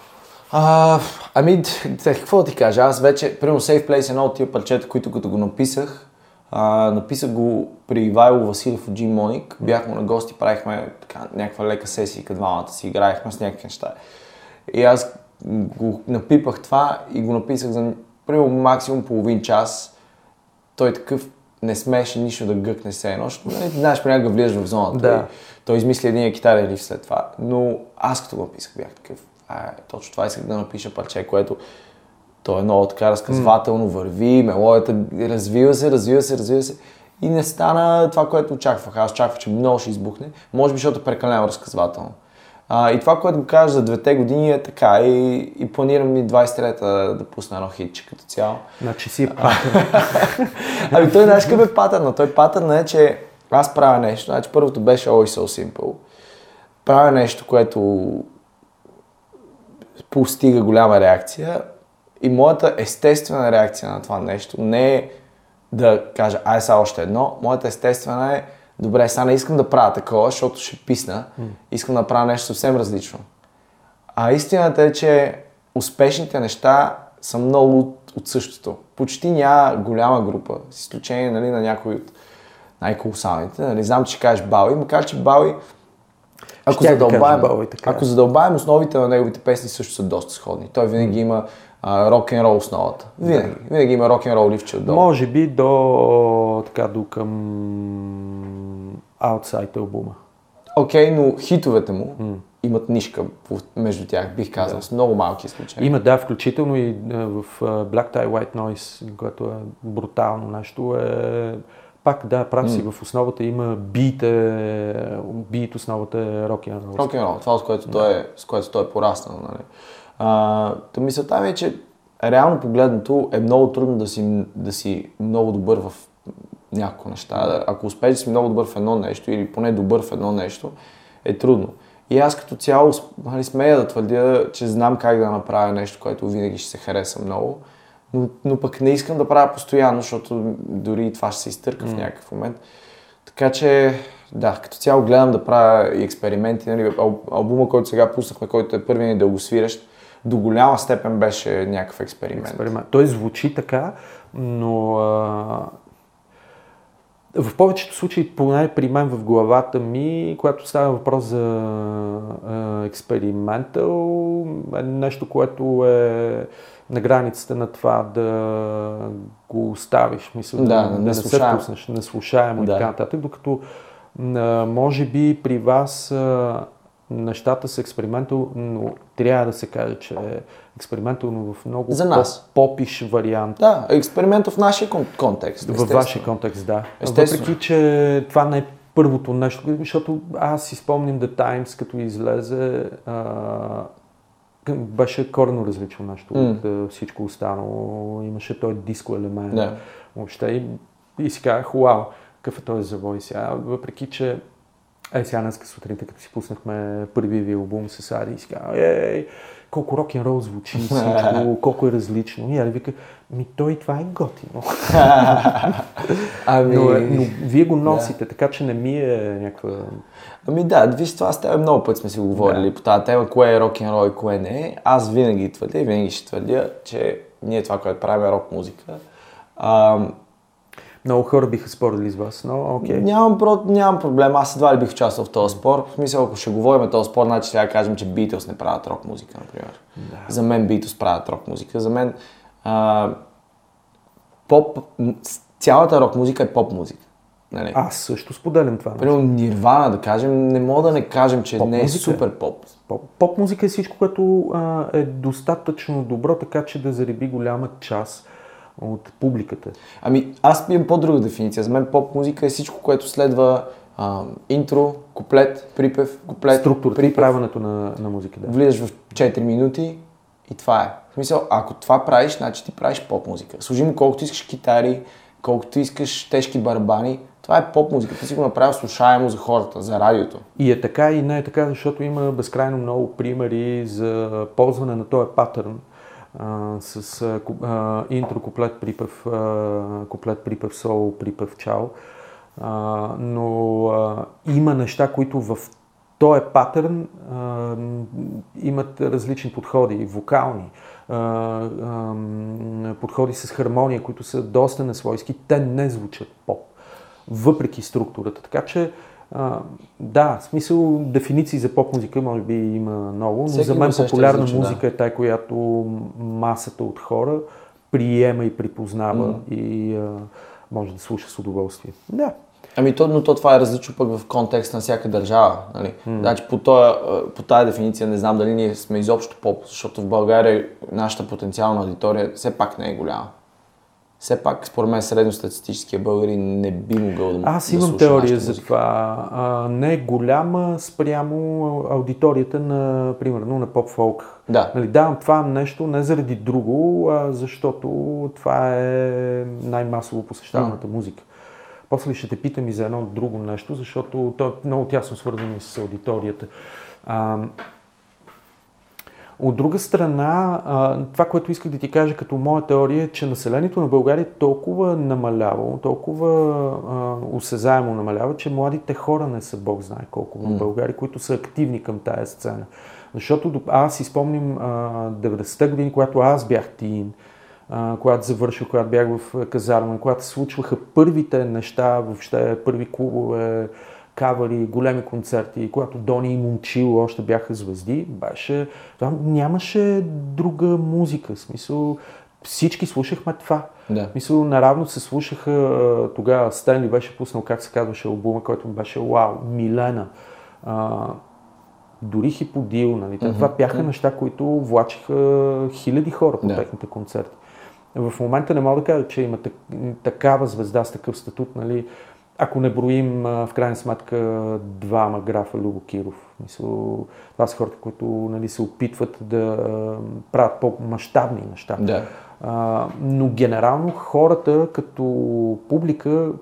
А, ами, т- какво да ти кажа, аз вече, примерно Safe Place е едно от тия парчета, които като го написах, а, написах го при Ивайло Василев от Моник, бяхме на гости, правихме така, някаква лека сесия, двамата си играехме с някакви неща. И аз го напипах това и го написах за примерно максимум половин час. Той такъв не смеше нищо да гъкне се едно, нали, знаеш, понякога влизаш в зоната. Да. И той измисли един китарен риф след това. Но аз като го написах бях такъв, а, точно това исках да напиша парче, което то е много така разказвателно, върви, мелодията развива се, развива се, развива се. И не стана това, което очаквах. Аз очаквах, че много ще избухне. Може би, защото е прекалено разказвателно. А, и това, което го кажа за двете години е така. И, и планирам и 23-та да, да пусна едно хитче като цяло. Значи си е патърн. Ами той знаеш какъв е патърна? Той патърна е, че аз правя нещо. Значи първото беше Always So Simple. Правя нещо, което постига голяма реакция и моята естествена реакция на това нещо не е да кажа, ай са още едно. Моята естествена е, добре, сега не искам да правя такова, защото ще писна. Искам да правя нещо съвсем различно. А истината е, че успешните неща са много от, от същото. Почти няма голяма група, с изключение нали, на някои от най-колосалните. Нали, знам, че кажеш Бауи, макар че Бауи, ако задълбаем, Бауи, така е. ако задълбаем основите на неговите песни също са доста сходни. Той винаги има а, рок-н-рол основата. Винаги. Винаги има рок-н-рол ливче отдолу. Може би до, така, до към Outside албума. Окей, но хитовете му имат нишка между тях, бих казал, с много малки изключения. Има, да, включително и в Black Tie White Noise, което е брутално нещо, е пак, да, прав си, в основата има бит, е, бит основата е рок н рол. Рок-н-рол, това с което, той е, с което той е пораснал. Нали? А, то мисълта ми е, че реално погледнато е много трудно да си, да си много добър в няколко неща. Ако успееш да си много добър в едно нещо или поне добър в едно нещо, е трудно. И аз като цяло нали, смея да твърдя, че знам как да направя нещо, което винаги ще се хареса много, но, но пък не искам да правя постоянно, защото дори и това ще се изтърка в някакъв момент. Така че, да, като цяло гледам да правя и експерименти. Нали, ал- албума, който сега пуснахме, който е първият ни дългосвирещ, до голяма степен беше някакъв експеримент. експеримент. Той звучи така, но а, в повечето случаи, поне при мен в главата ми, когато става въпрос за а, експериментал, е нещо, което е на границата на това да го оставиш, мисля, Да, да, да не се пуснеш, неслушаемо Да. и така нататък, докато а, може би при вас а, нещата са експериментално, трябва да се каже, че е експериментално в много За нас. попиш вариант. Да, експеримент в нашия кон- контекст. Естествено. вашия контекст, да. Естествено. Въпреки, че това не е първото нещо, защото аз си спомням The Times, като излезе, а, беше коренно различно нещо М. от всичко останало. Имаше този диско елемент. Да. Въобще и, и си казах, вау, какъв е този завой сега, въпреки, че е, сега днес сутринта, като си пуснахме първия ви албум с Ади, и си казах, ей, колко рок н рол звучи, всичко, колко е различно. И Ади вика, ми той това е готино. Ами, Но, но вие го носите, така че не ми е някаква... ами да, виж, това с теб много път сме си говорили по тази тема, кое е рок н рол и кое не е. Аз винаги твърдя и винаги ще твърдя, че ние това, което правим е рок музика. Много хора биха спорили с вас, но окей. Нямам, про, нямам проблем, аз едва ли бих участвал в този спор. В смисъл, ако ще говорим този спор, значи да кажем, че Beatles не правят рок музика, например. Да. За мен Beatles правят рок музика. За мен а, поп, цялата рок музика е поп музика. Нали? Аз също споделям това. Примерно Нирвана, да кажем, не мога да не кажем, че Поп не е е. супер поп. Поп, поп музика е всичко, което а, е достатъчно добро, така че да зареби голяма част от публиката. Ами, аз имам по-друга дефиниция. За мен поп музика е всичко, което следва а, интро, куплет, припев, куплет, Структурата припев. правенето на, на музика. Да. влизаш в 4 минути и това е. В смисъл, ако това правиш, значи ти правиш поп музика. Служи му колкото искаш китари, колкото искаш тежки барабани, това е поп музика. Ти си го направил слушаемо за хората, за радиото. И е така и не е така, защото има безкрайно много примери за ползване на този патърн с а, интро, куплет, припев, а, куплет, припев, соло, припев, чао. А, но а, има неща, които в този патърн а, имат различни подходи, вокални, а, а, подходи с хармония, които са доста несвойски. Те не звучат поп, въпреки структурата. Така че а, да, в смисъл дефиниции за поп музика може би има много, но Всеки за мен популярна звуч, да. музика е тая, която масата от хора приема и припознава и а, може да слуша с удоволствие. Да. Ами то, но то това е различно пък в контекст на всяка държава. Нали? Значи по, тоя, по тази дефиниция не знам дали ние сме изобщо поп, защото в България нашата потенциална аудитория все пак не е голяма. Все пак, според мен, средностатистическия българин не би могъл да Аз да имам слуша теория за това. А, не е голяма спрямо аудиторията на, примерно, на поп-фолк. Да. Нали, давам това нещо не заради друго, а защото това е най-масово посещаваната музика. После ще те питам и за едно друго нещо, защото то е много тясно свързано с аудиторията. А, от друга страна, това, което исках да ти кажа като моя теория е, че населението на България е толкова намаляло, толкова осезаемо намалява, че младите хора не са Бог знае колко в България, които са активни към тая сцена. Защото аз си спомням а, 90-те години, когато аз бях тин, когато завърших, когато бях в казарма, когато се случваха първите неща, въобще първи клубове, кавари, големи концерти, когато Дони и Момчил още бяха звезди, беше, там нямаше друга музика, в смисъл всички слушахме това. Да. Мисъл, наравно се слушаха, тогава Стенли беше пуснал, как се казваше албума, който беше Вау, Милена. А, дори Хиподил, нали? Mm-hmm. Това бяха неща, които влачиха хиляди хора по Да. техните концерти. В момента не мога да кажа, че има так, такава звезда с такъв статут, нали? Ако не броим в крайна сметка двама графа Любо Киров. Мисъл, това са хората, които нали, се опитват да правят по-масштабни неща. Да. А, но генерално хората като публика,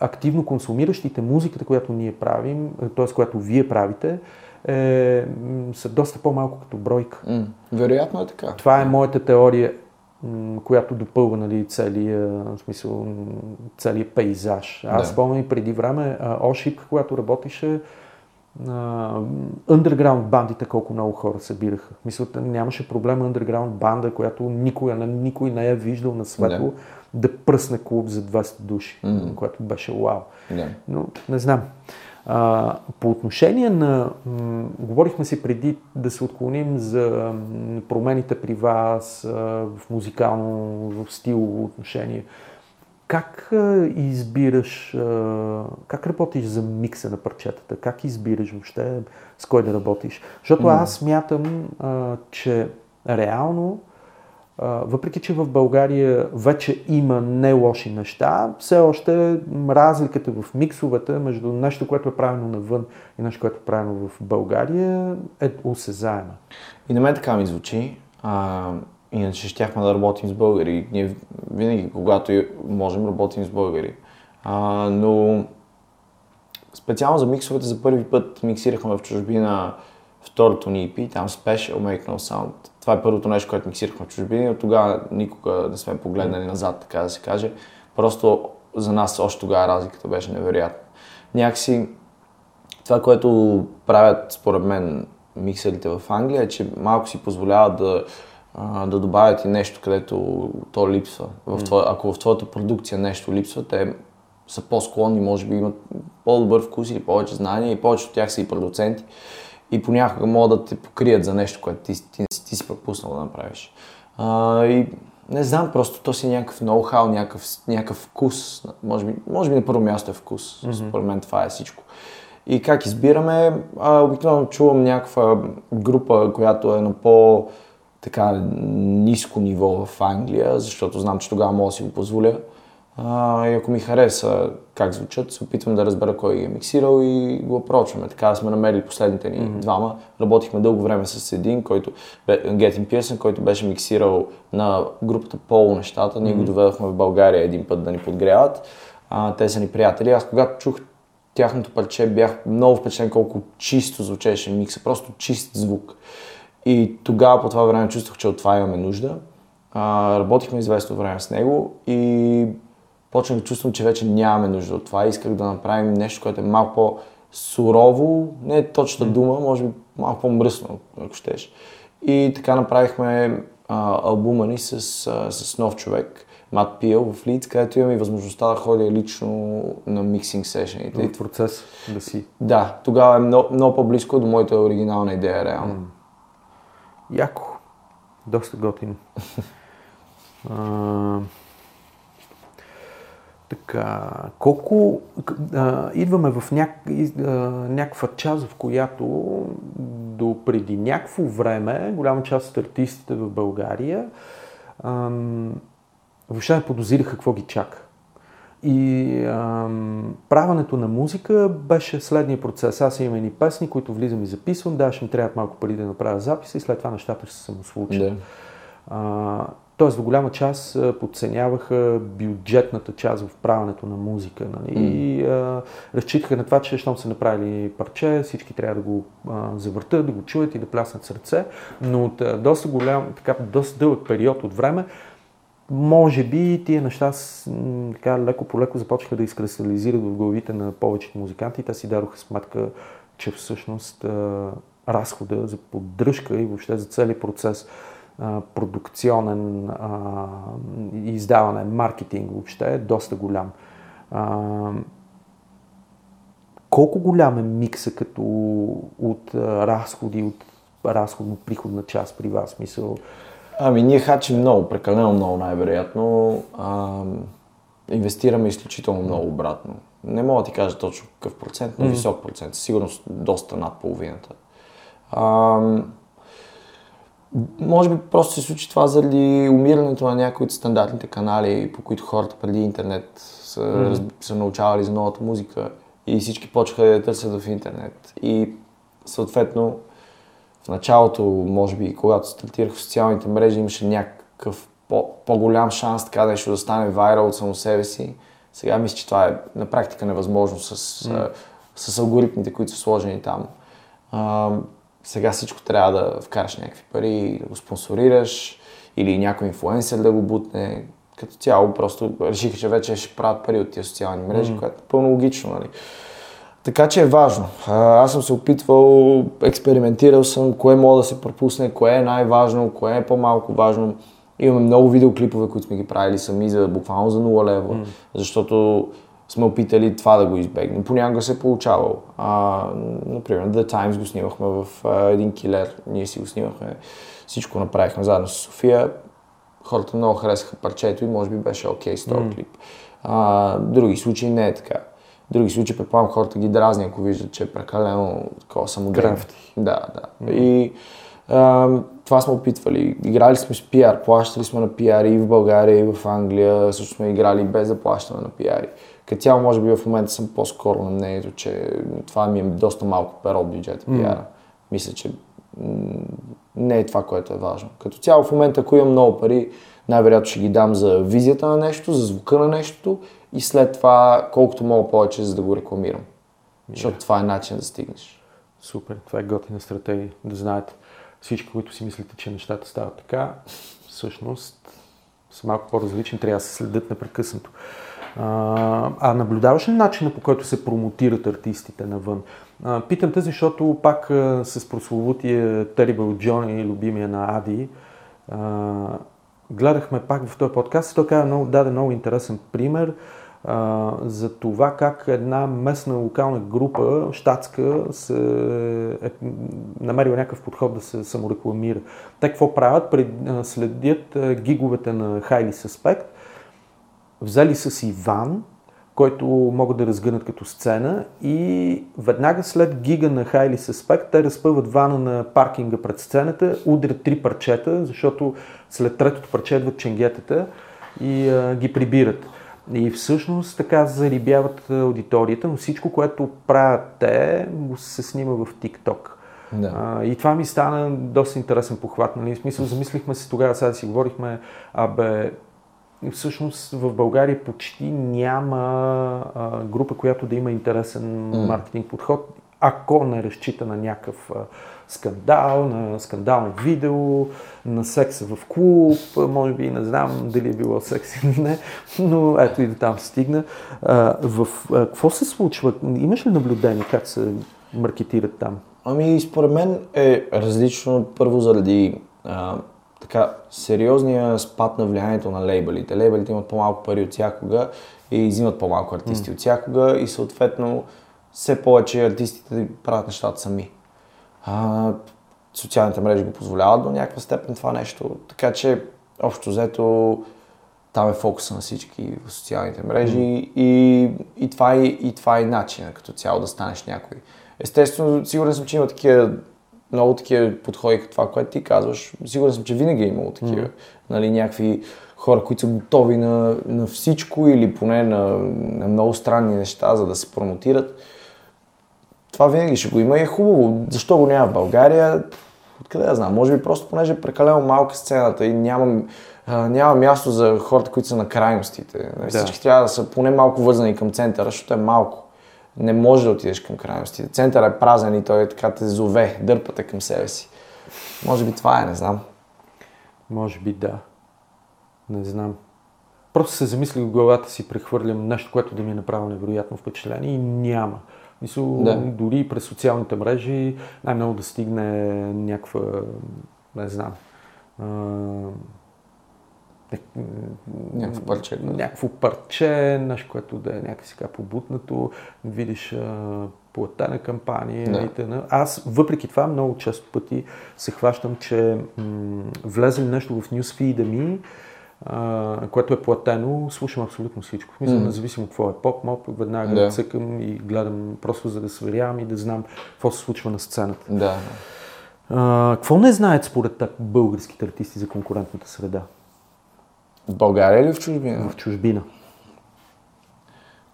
активно консумиращите музиката, която ние правим, т.е. която вие правите, е, са доста по-малко като бройка. М, вероятно е така. Това е моята теория, която допълва нали, целия, в смисъл, м, целият пейзаж. Аз Да. спомням и преди време Ошип, когато работеше, underground бандите колко много хора събираха. Мисля, нямаше проблем underground банда, която никой, никой не е виждал на светло, да пръсне клуб за 200 души, Мгм. което беше вау. Да. Но не знам. А, по отношение на... М, говорихме си преди да се отклоним за промените при вас а, в музикално, в стилово отношение. как а, избираш, а, как работиш за микса на парчетата? Как избираш въобще с кой да работиш? Защото аз смятам, а, че реално, въпреки че в България вече има не лоши неща, все още разликата в миксовете между нещо, което е правено навън и нещо, което е правено в България е осезаема. И на мен така ми звучи. А, иначе щяхме да работим с българи. Ние винаги, когато можем, работим с българи. А, но специално за миксовете за първи път миксирахме в чужбина второто ни EP, там Special Make No Sound. Това е първото нещо, което миксирахме в чужбина и от тогава никога не сме погледнали назад, така да се каже. Просто за нас още тогава разликата беше невероятна. Някакси това, което правят според мен миксерите в Англия е, че малко си позволяват да, да добавят и нещо, където то липсва. В твоя, ако в твоята продукция нещо липсва, те са по-склонни, може би имат по-добър вкус или повече знания и повечето от тях са и продуценти. И понякога могат да те покрият за нещо, което ти, ти, ти си пропуснал да направиш. А, и не знам, просто то си е някакъв ноу-хау, някакъв, някакъв вкус. Може би, може би на първо място е вкус. Mm-hmm. Според мен това е всичко. И как избираме? А, обикновено чувам някаква група, която е на по така ниско ниво в Англия, защото знам, че тогава мога да си го позволя. А, и ако ми хареса как звучат, се опитвам да разбера кой ги е миксирал и го апрочваме. Така сме намерили последните ни mm-hmm. двама. Работихме дълго време с един, който, Гетин Пирсън, който беше миксирал на групата Полу нещата. Ние го доведохме в България един път да ни подгряват. А, те са ни приятели. Аз когато чух тяхното парче бях много впечатлен колко чисто звучеше микса, просто чист звук. И тогава по това време чувствах, че от това имаме нужда. А, работихме известно време с него и почнах да чувствам, че вече нямаме нужда от това. Исках да направим нещо, което е малко по-сурово, не е точна дума, може би малко по-мръсно, ако щеш. И така направихме а, албума ни с, а, с нов човек, Мат Пил в Лидс, където имам и възможността да ходя лично на миксинг сешените. В процес да си. Да, тогава е много, много по-близко до моята оригинална идея, реално. Яко. Доста готино. така, колко... А, идваме в няк, из- а, някаква част, в която до преди някакво време голяма част от артистите в България ам, въобще не подозираха какво ги чака. И ам, правенето на музика беше следния процес. Аз имам едни песни, които влизам и записвам, да, ще ми трябват малко пари да направя записа и след това нещата ще се самослучат. Да. А, Тоест, в голяма част подценяваха бюджетната част в правенето на музика. Нали? И а, разчитаха на това, че щом са направили парче, всички трябва да го а, завъртат, да го чуят и да пляснат сърце. Но от а, доста голям, така, доста дълъг период от време, може би тия неща така леко по леко започнаха да изкристализират в главите на повечето музиканти и те си дадоха сметка, че всъщност а, разхода за поддръжка и въобще за целият процес продукционен, издаване, маркетинг въобще е доста голям. Колко голям е микса като от разходи, от разходно-приходна част при вас? Мисъл, Ами ние хачим много, прекалено много най-вероятно. А, инвестираме изключително много обратно. Не мога да ти кажа точно какъв процент, но висок процент. Със сигурност доста над половината. А, може би просто се случи това заради умирането на някои от стандартните канали, по които хората преди интернет са, mm. са научавали за новата музика и всички почнаха да я търсят в интернет. И съответно в началото, може би, когато стартирах в социалните мрежи, имаше някакъв по- по-голям шанс така нещо да стане вайрал от само себе си. Сега мисля, че това е на практика невъзможно с, mm. с алгоритмите, които са сложени там. Сега всичко трябва да вкараш някакви пари, да го спонсорираш или някой инфлуенсър да го бутне. Като цяло просто решиха, че вече ще правят пари от тия социални мрежи, mm. което е пълно логично. Нали? Така че е важно. Аз съм се опитвал, експериментирал съм, кое мога да се пропусне, кое е най-важно, кое е по-малко важно. Имаме много видеоклипове, които сме ги правили сами за буквално за 0 лева, mm. защото сме опитали това да го избегнем. Понякога се е получавало. А, например, The Times го снимахме в а, един килер, ние си го снимахме, всичко направихме заедно с София. Хората много харесаха парчето и може би беше окей okay с този mm. клип. А, други случаи не е така. Други случаи, предполагам, хората ги дразни, ако виждат, че е прекалено такова самодейно. Да, да. И а, това сме опитвали. Играли сме с пиар, плащали сме на пиари и в България, и в Англия. Също сме играли без да плащаме на пиари. Като цяло, може би в момента съм по-скоро на мнението, че това ми е доста малко перо от бюджета пиара. Мисля, че не е това, което е важно. Като цяло в момента, ако имам много пари, най-вероятно ще ги дам за визията на нещо, за звука на нещото и след това колкото мога повече, за да го рекламирам. Защото това е начин да стигнеш. Супер, това е готина стратегия. Да знаете, всички, които си мислите, че нещата стават така, всъщност са малко по-различни, трябва да се следят непрекъснато. А, а наблюдаваш ли начина по който се промотират артистите навън? А, питам те, защото пак а, с прословутия Terrible Johnny, любимия на Ади, гледахме пак в този подкаст и той каза много, даде много интересен пример за това как една местна локална група, щатска, се е намерила някакъв подход да се саморекламира. Те какво правят? Следят гиговете на Highly Suspect, взели са си ван, който могат да разгърнат като сцена и веднага след гига на Highly Suspect те разпъват вана на паркинга пред сцената, удрят три парчета, защото след третото парче идват ченгетата и а, ги прибират. И всъщност така зарибяват аудиторията, но всичко, което правят те, го се снима в TikTok. Да. А, и това ми стана доста интересен похват. Нали? В смисъл, замислихме се тогава, сега си говорихме, абе, всъщност в България почти няма а, група, която да има интересен маркетинг подход, ако не разчита на някакъв а, скандал, на скандално видео, на секса в клуб, може би не знам дали е било секс или не, но ето и до там стигна. А, в, а, какво се случва? Имаш ли наблюдение как се маркетират там? Ами, според мен е различно първо заради а, така сериозния спад на влиянието на лейбълите. Лейбълите имат по-малко пари от всякога и взимат по-малко артисти от всякога и съответно все повече артистите правят нещата сами. А, социалните мрежи го позволяват до някаква степен това нещо, така че общо взето там е фокуса на всички в социалните мрежи и, и, това е, и това е начина като цяло да станеш някой. Естествено, сигурен съм, че има такива много такива подходи като това, което ти казваш. Сигурен съм, че винаги е имало такива. Mm. Нали, някакви хора, които са готови на, на всичко или поне на, на много странни неща, за да се промотират. Това винаги ще го има и е хубаво. Защо го няма в България? Откъде да знам? Може би просто понеже е прекалено малка сцената и няма, а, няма място за хората, които са на крайностите. Нали, Да. Всички трябва да са поне малко вързани към центъра, защото е малко. Не може да отидеш към крайностите. Центърът е празен и той така те зове, дърпате към себе си. Може би това е, не знам. Може би да. Не знам. Просто се замислих в главата си, прехвърлям нещо, което да ми е направило невероятно впечатление и няма. Мисъл, Да. дори и през социалните мрежи най-много да стигне някаква, не знам, Някакво парче. да. някакво парче, нещо, което да е някакси така побутнато, видиш а, платена кампания Да. и т.н. Аз, въпреки това, много често пъти се хващам, че м- влезе нещо в нюсфида ми, а, което е платено, слушам абсолютно всичко. Мисля, Мгм. независимо какво е поп, моп, веднага Да. цъкам и гледам просто за да сверявам и да знам какво се случва на сцената. Да. А, какво не знаят според теб българските артисти за конкурентната среда В България или в чужбина? в чужбина?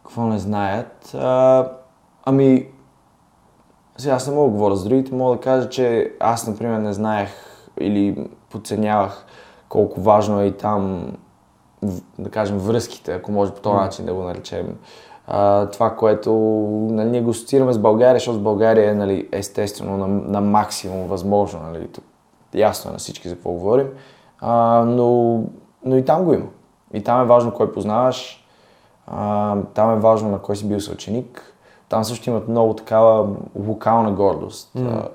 Какво не знаят? А, ами, сега аз не мога да говоря с другите, мога да кажа, че аз, например, не знаех или подценявах колко важно е и там, да кажем, връзките, ако може по този начин да го наречем. А, това, което нали, ние го асоциираме с България, защото с България е нали, естествено на, на максимум възможно. Нали, тук ясно е на всички за какво говорим. А, но, но и там го има. И там е важно кой познаваш, а, там е важно на кой си бил съученик. Там също имат много такава локална гордост. А,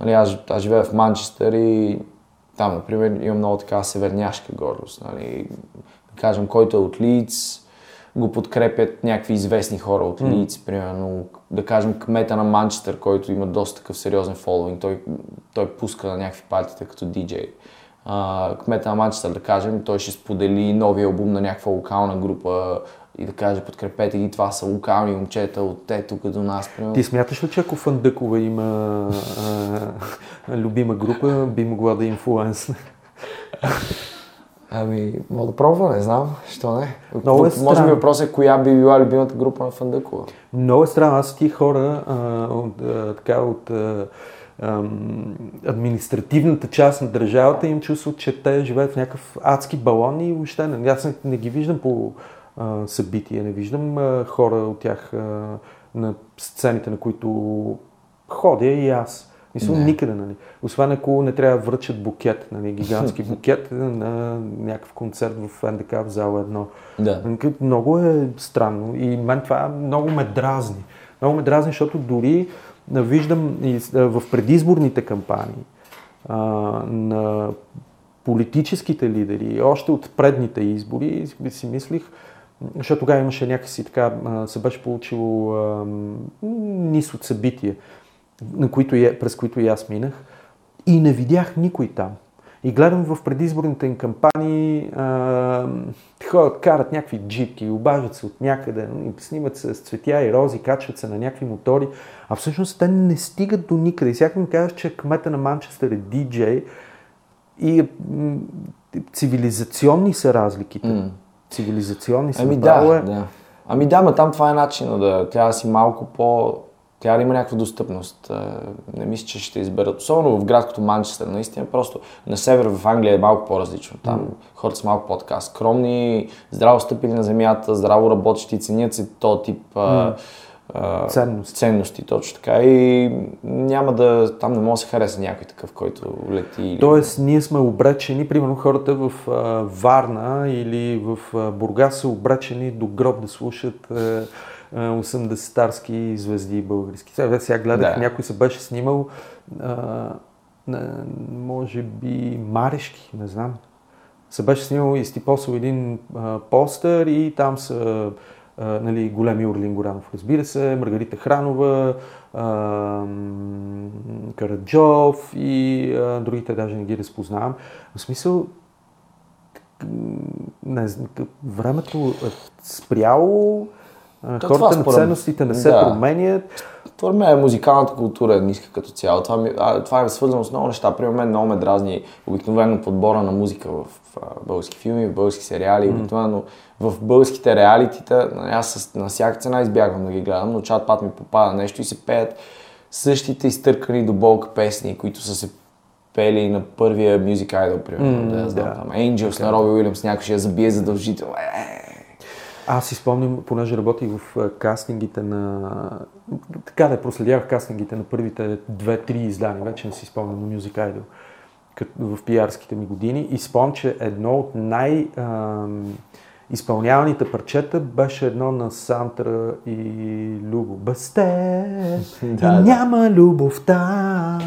нали, аз, аз живея в Манчестър и там, например, има много такава северняшка гордост. Нали. Да кажем, който е от Лиц, го подкрепят някакви известни хора от Лиц, примерно, да кажем, кмета на Манчестър, който има доста такъв сериозен фоловинг. Той, той пуска на някакви партита като диджей. А, кмета на Манчестър, да кажем, той ще сподели новия албум на някаква локална група и да каже подкрепете ги, това са локални момчета от те тук до нас. Примерно. Ти смяташ ли, че ако Фандъкова има а, любима група, би могла да е инфлуенсне? Ами, мога да пробва, не знам, що не. Много е Може би въпросът е коя би била любимата група на Фандъкова. Много е странно. Аз ти хора а, от, а, така, от а, административната част на държавата им чувстват, че те живеят в някакъв адски балон и въобще не, аз не, не ги виждам по а, събития, не виждам а, хора от тях а, на сцените, на които ходя и аз. Мисля, Не. никъде, нали. Освен ако не трябва да връчат букет, нали, гигантски букет на някакъв концерт в НДК в зала едно. Да. Много е странно и мен това много ме дразни. Много ме дразни, защото дори виждам и в предизборните кампании на политическите лидери, още от предните избори, си- мислих, защото тогава имаше някакси така, се беше получило а, низ от събития, на които, през които и аз минах, и не видях никой там. И гледам в предизборните им кампании, а, ходят, карат някакви джипки, обаждат се от някъде, снимат се с цветя и рози, качват се на някакви мотори, а всъщност те не стигат до никъде. И всяка ми казваш, че кмета на Манчестър е диджей и м, цивилизационни са разликите. М. Цивилизационни са. Ами да, е- да. Ами да, ма там това е начина да трябва да си малко по... Трябва да има някаква достъпност. А, Не мисля, че ще изберат. Особено в град като Манчестър, наистина. Просто на север в Англия е малко по-различно. Там хората са малко по-така скромни, здраво стъпили на земята, здраво работещи, ценят се то тип а, а, Ценности. ценности. Точно така. И няма да... Там не може да се хареса някой такъв, който лети. или- Тоест, ние сме обречени, примерно хората в а, Варна или в а, Бургас са обречени до гроб да слушат а, 80-тарски звезди български. Сега, сега гледах, Да. някой се беше снимал, а, може би Марешки, не знам. Се беше снимал и стипосал един а, постър и там са а, нали, големи Орлин Горанов, разбира се, Маргарита Хранова, а, Караджов и а, другите даже не ги разпознавам. В смисъл, не знам, времето е спряло, То хората това на ценностите не се да. променят. Според мен музикалната култура е ниска като цяло. Това, ми, а, това е свързано с много неща. При мен много ме дразни обикновено подбора на музика в, а, български филми, в български сериали. Обикновено в българските реалитита, аз с, на всяка цена избягвам да ги гледам, но чат пат ми попада нещо и се пеят същите изтъркани до болка песни, които са се пели на първия Music Idol, примерно. М, да, я знам, да. там. Angels на Роби Уилямс, някой ще я забие задължително. Е, Аз си спомням, понеже работих в а, кастингите на... Така да проследявах кастингите на първите две-три издания, вече не си спомням на Music Idol, в пиарските ми години. И спомням, че едно от най- изпълняваните парчета беше едно на Сантра и Любо. Без те Да, да. няма любовта.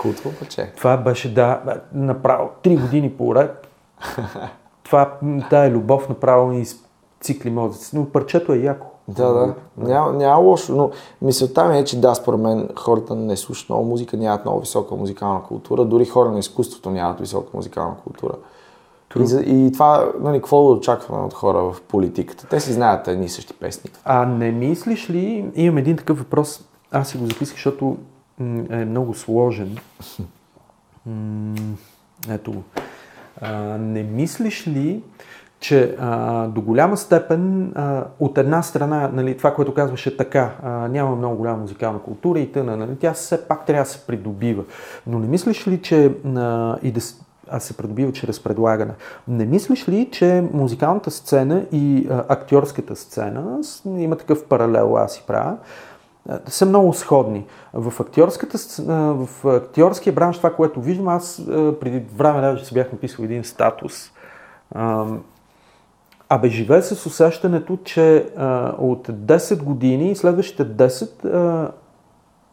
култово паче. Това беше, да, направо три години поред. Това, м, тая любов направо ни цикли мозъци. Но парчето е яко. Да, да. Няма, няма лошо, но мисълта ми е, че да, според мен хората не слушат много музика, нямат много висока музикална култура, дори хора на изкуството нямат висока музикална култура. И, за, и това, нали, какво да очакваме от хора в политиката? Те си знаят едни и същи песни. А не мислиш ли, имам един такъв въпрос, аз си го записах, защото е много сложен. М, Ето го. А, не мислиш ли, че а, до голяма степен а, от една страна, нали, това, което казваше така, а, няма много голяма музикална култура и тъна, нали, тя все пак трябва да се придобива. Но не мислиш ли, че а, и да, а се придобива чрез предлагане. Не мислиш ли, че музикалната сцена и а, актьорската сцена, има такъв паралел, аз си правя, са много сходни. В, актьорската, в актьорския бранш, това, което виждам, аз преди време даже си бях написал един статус. А, Абе, живее с усещането, че а, от 10 години, следващите 10, а,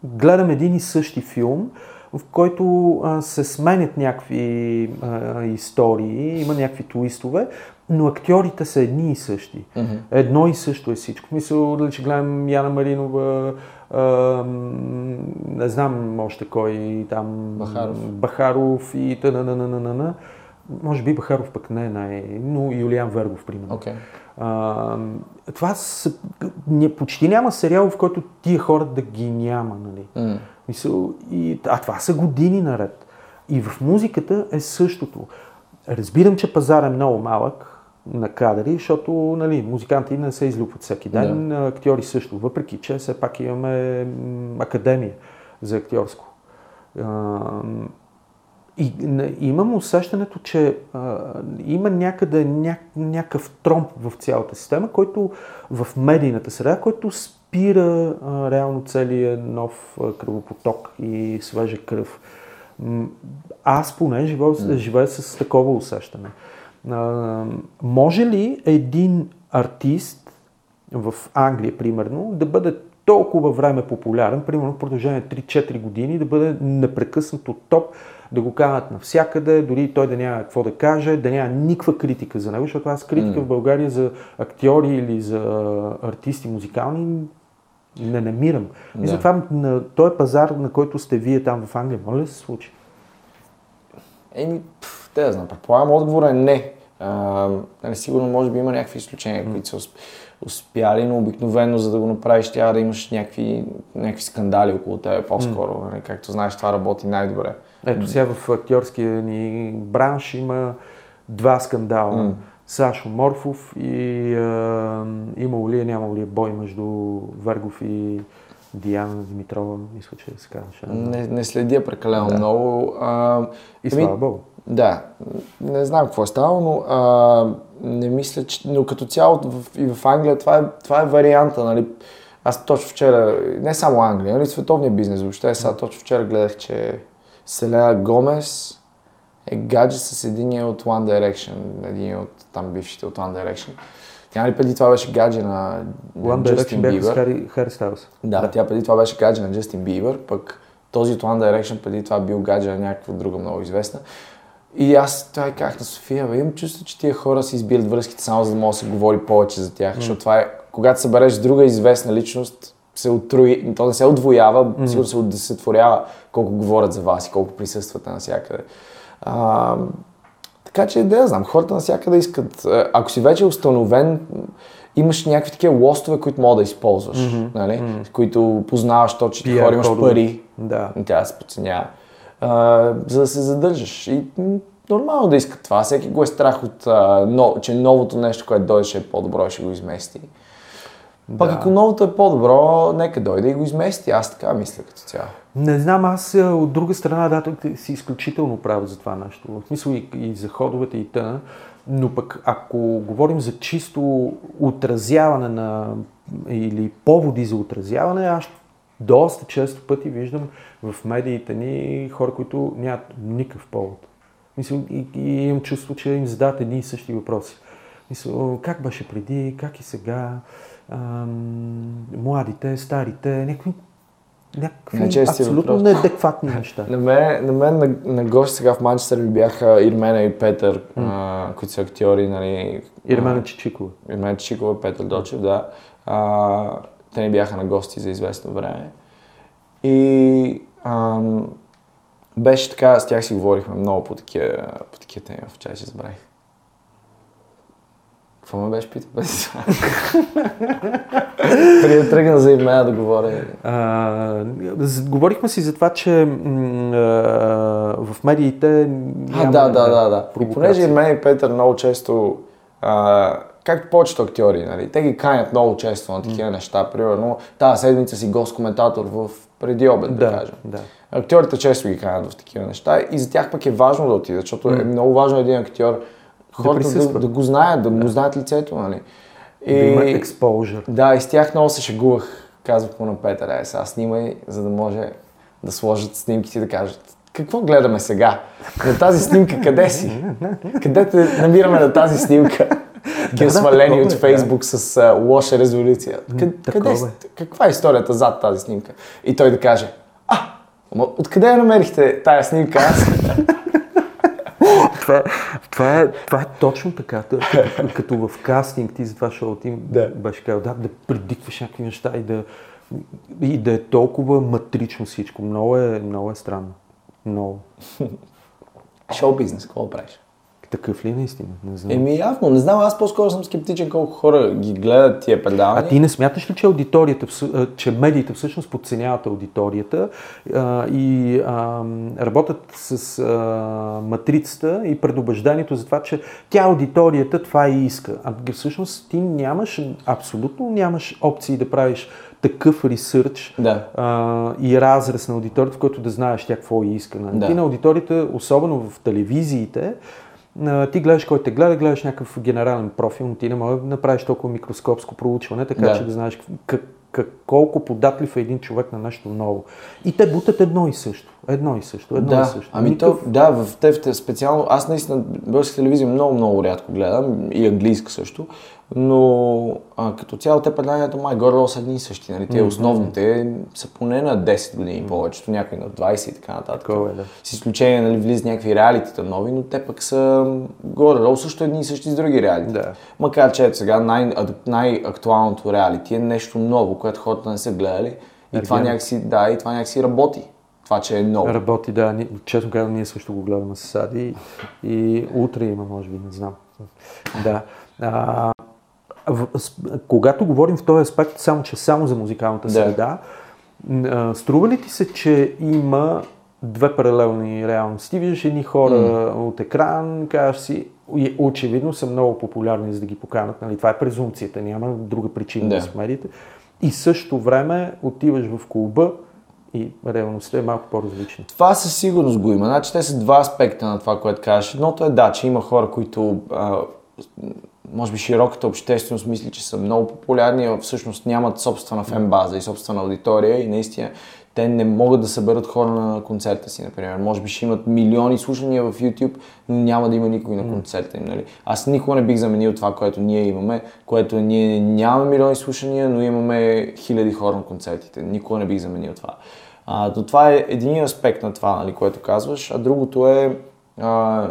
гледам един и същи филм, в който а, се сменят някакви а, истории, има някакви твистове, но актьорите са едни и същи. Мгм. Едно и също е всичко. Мисля, дали ще гледам Яна Маринова, а, не знам още кой там. Бахаров. Бахаров и т.н. може би Бахаров пък не е най... но Юлиан Вергов, примерно. Окей. А, това са, не, почти няма сериал, в който тия хора да ги няма, нали? М. Мисъл, и, а това са години наред. И в музиката е същото. Разбирам, че пазар е много малък на кадри, защото нали, музиканти не се излюпват всеки ден, да. актьори също, въпреки че все пак имаме академия за актьорско. И имам усещането, че а, има някъде ня, някакъв тромп в цялата система, който в медийната среда, който спира а, реално целият нов а, кръвопоток и свежа кръв. Аз поне живея, живея с такова усещане. А, може ли един артист в Англия, примерно, да бъде толкова време популярен, примерно в продължение на 3-4 години, да бъде непрекъснато топ, да го канат навсякъде, дори той да няма какво да каже, да няма никаква критика за него, защото аз критика в България за актьори или за артисти музикални не намирам. И Да. затова на този пазар, на който сте вие там в Англия, може ли да се случи? Еми, те да знам, предполагам, отговорът е не. А, нали, сигурно може би има някакви изключения, които са усп- успяли, но обикновено за да го направиш трябва да имаш някакви, някакви скандали около тебе по-скоро. Нали, както знаеш, това работи най-добре. Ето сега в актьорския ни бранш има два скандала. Сашо Морфов и а, имало ли е, нямало ли е бой между Вергов и Диана Димитрова, мисля, че се казваше. Не, не следя прекалено много. А, И еми, слава Богу. Да, не знам какво е ставало, но а, не мисля, че... Но като цяло в, и в Англия това е, това е варианта, нали? Аз точно вчера, не само Англия, нали, световния бизнес въобще, сега точно вчера гледах, че Селена Гомес е гадже с един от One Direction, един от там бившите от One Direction. Тя нали преди това беше гадже на, One Direction Justin с Bieber. Хари, Хари Стайлс. Да, тя преди това беше гадже на Джастин Бибър, пък този от One Direction преди това бил гадже на някаква друга много известна. И аз това казах на София, бе, имам чувство, че тия хора си избират връзките само за да може да се говори повече за тях, защото това е, когато събереш друга известна личност, се отруи, то не се отвоява, сигурно се удесетворява колко говорят за вас и колко присъствате навсякъде. А, така че, да знам, хората навсякъде искат. Ако си вече установен, имаш някакви такива лостове, които мога да използваш, нали? които познаваш точно, че ти хора имаш пари, Да. тя да се подценява, а, за да се задържаш. И нормално да искат това. Всеки го е страх от, а, но, че новото нещо, което дойде, ще е по-добро и ще го измести. Пък ако новото е по-добро, нека дойде и го измести. Аз така мисля като цяло. Не знам, аз а, от друга страна, да, си изключително прав за това нещо. В смисъл и, и за ходовете и тъна. Но пък ако говорим за чисто отразяване на или поводи за отразяване, аз доста често пъти виждам в медиите ни хора, които нямат никакъв повод. Мисля, и, и имам чувство, че им задават едни и същи въпроси. Мисля, как беше преди, как и сега, ам, младите, старите, някакви, някакви Нечести абсолютно въпроси. неадекватни неща. На мен, на, мен на, на гости сега в Манчестър ми бяха Ирмена и Петър, а, които са актьори, нали. Ирмена Чичикова. Ирмена Чикова, Петър Дочев, да. А, те ни бяха на гости за известно време. И ам, беше така, с тях си говорихме много по такива, по такива теми, в чай ще забравих. Какво ме беше питал? Преди да тръгна за имена да говоря. А, з- говорихме си за това, че м, а, в медиите А, да, да, да, да. И понеже и мен и Петър много често, а, както повечето актьори, нали, те ги канят много често на такива неща. Примерно, тази седмица си гост-коментатор в преди обед, да, Да, кажем. да. Актьорите често ги канят в такива неща и за тях пък е важно да отидат, защото е много важно един актьор хората да, присъства. да, го знаят, да му знаят лицето, нали. Да има exposure. Да, и с тях много се шегувах. Казвах му на Петър, е, сега снимай, за да може да сложат снимките и да кажат какво гледаме сега? На тази снимка къде си? Къде те намираме на тази снимка? Такива да, свалени от Фейсбук с а, лоша резолюция. Такова къде е. Каква е историята зад тази снимка? И той да каже, а, откъде я намерихте тая снимка? Аз Това, това, е, това е точно така. Като, като в кастинг ти за това шоу ти Да. беше казал, да, да предикваш някакви неща и да, и да е толкова матрично всичко. Много е, много е странно. Много. Шоу бизнес, какво правиш? Такъв ли е наистина? Не знам. Еми явно, не знам, аз по-скоро съм скептичен колко хора ги гледат тия предавания. А ти не смяташ ли, че аудиторията, че медиите всъщност подценяват аудиторията а, и а, работят с а, матрицата и предубеждението за това, че тя аудиторията това и иска. А всъщност ти нямаш, абсолютно нямаш опции да правиш такъв ресърч Да. а, и разрез на аудиторията, в който да знаеш тя какво иска. Да. Ти на аудиторията, особено в телевизиите, ти гледаш кой те гледа, гледаш някакъв генерален профил, но ти не можеш да направиш толкова микроскопско проучване, така Да. че да знаеш как, как, колко податлив е един човек на нещо ново. И те бутат едно и също. Едно и също. Едно и Да, също. ами Никакъв- то, да, в те, в те специално, аз наистина българска телевизия много, много рядко гледам и английска също, но а, като цяло те предаванията май горе са едни и същи, нали? Те основните са поне на 10 години повечето, някои на 20 и така нататък. Такова е, да. С изключение, нали, влизат някакви реалитета нови, но те пък са горе също едни и същи с други реалити. Да. Макар че ето сега най- най-актуалното реалити е нещо ново, което хората не са гледали и това някакси, да, и това някакси работи. Това, че е ново. Работи, да. Честно казвам, ние също го гледаме с Ади и утре има, може би, не знам. Да. А, в, с, когато говорим в този аспект, само че само за музикалната Да. среда, н- а, струва ли ти се, че има две паралелни реалности? Виждаш едни хора от екран, казваш си, очевидно са много популярни, за да ги поканат. Нали? Това е презумцията, няма друга причина да, Да. да медиите. И същото време отиваш в клуба и реалността е малко по-различна. Това със сигурност го има. Значи те са два аспекта на това, което кажеш. Едното е да, че има хора, които а, може би широката общественост мисли, че са много популярни, а всъщност нямат собствена фен-база и собствена аудитория и наистина те не могат да съберат хора на концерта си, например. Може би ще имат милиони слушания в YouTube, но няма да има никой на концерта им. Нали? Аз никога не бих заменил това, което ние имаме, което ние нямаме милиони слушания, но имаме хиляди хора на концертите. Никога не бих заменил това. А, то това е един аспект на това, нали, което казваш, а другото е, а,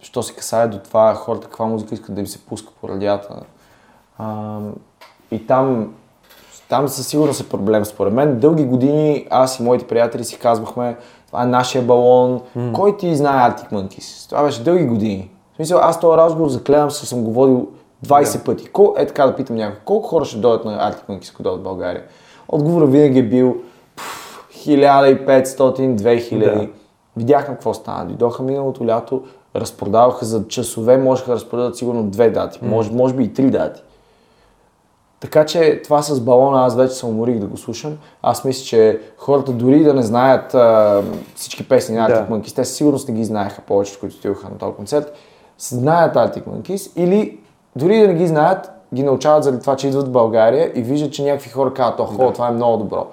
що се касае до това хората каква музика искат да им се пуска по радиата. А, и там, там със сигурност е проблем според мен. Дълги години аз и моите приятели си казвахме, това е нашия балон, кой ти знае Arctic Monkeys? Това беше дълги години. В смисъл, аз този разговор заклевам се, съм го водил 20 пъти. Кол, е така да питам някой, колко хора ще дойдат на Arctic Monkeys, ако дойдат в България? Отговорът винаги е бил пф, 1500, 2000. Да. Видяхме какво стана. Дойдоха миналото лято, разпродаваха за часове, можеха да разпродадат сигурно две дати, може, може би и три дати. Така че това с балона аз вече се уморих да го слушам. Аз мисля, че хората дори да не знаят а, всички песни на Arctic Да. Monkeys, те със сигурност не ги знаеха повечето, които отидоха на този концерт, знаят Arctic Monkeys или дори да не ги знаят, ги научават заради това, че идват в България и виждат, че някакви хора казват, о, хубаво, това е много добро.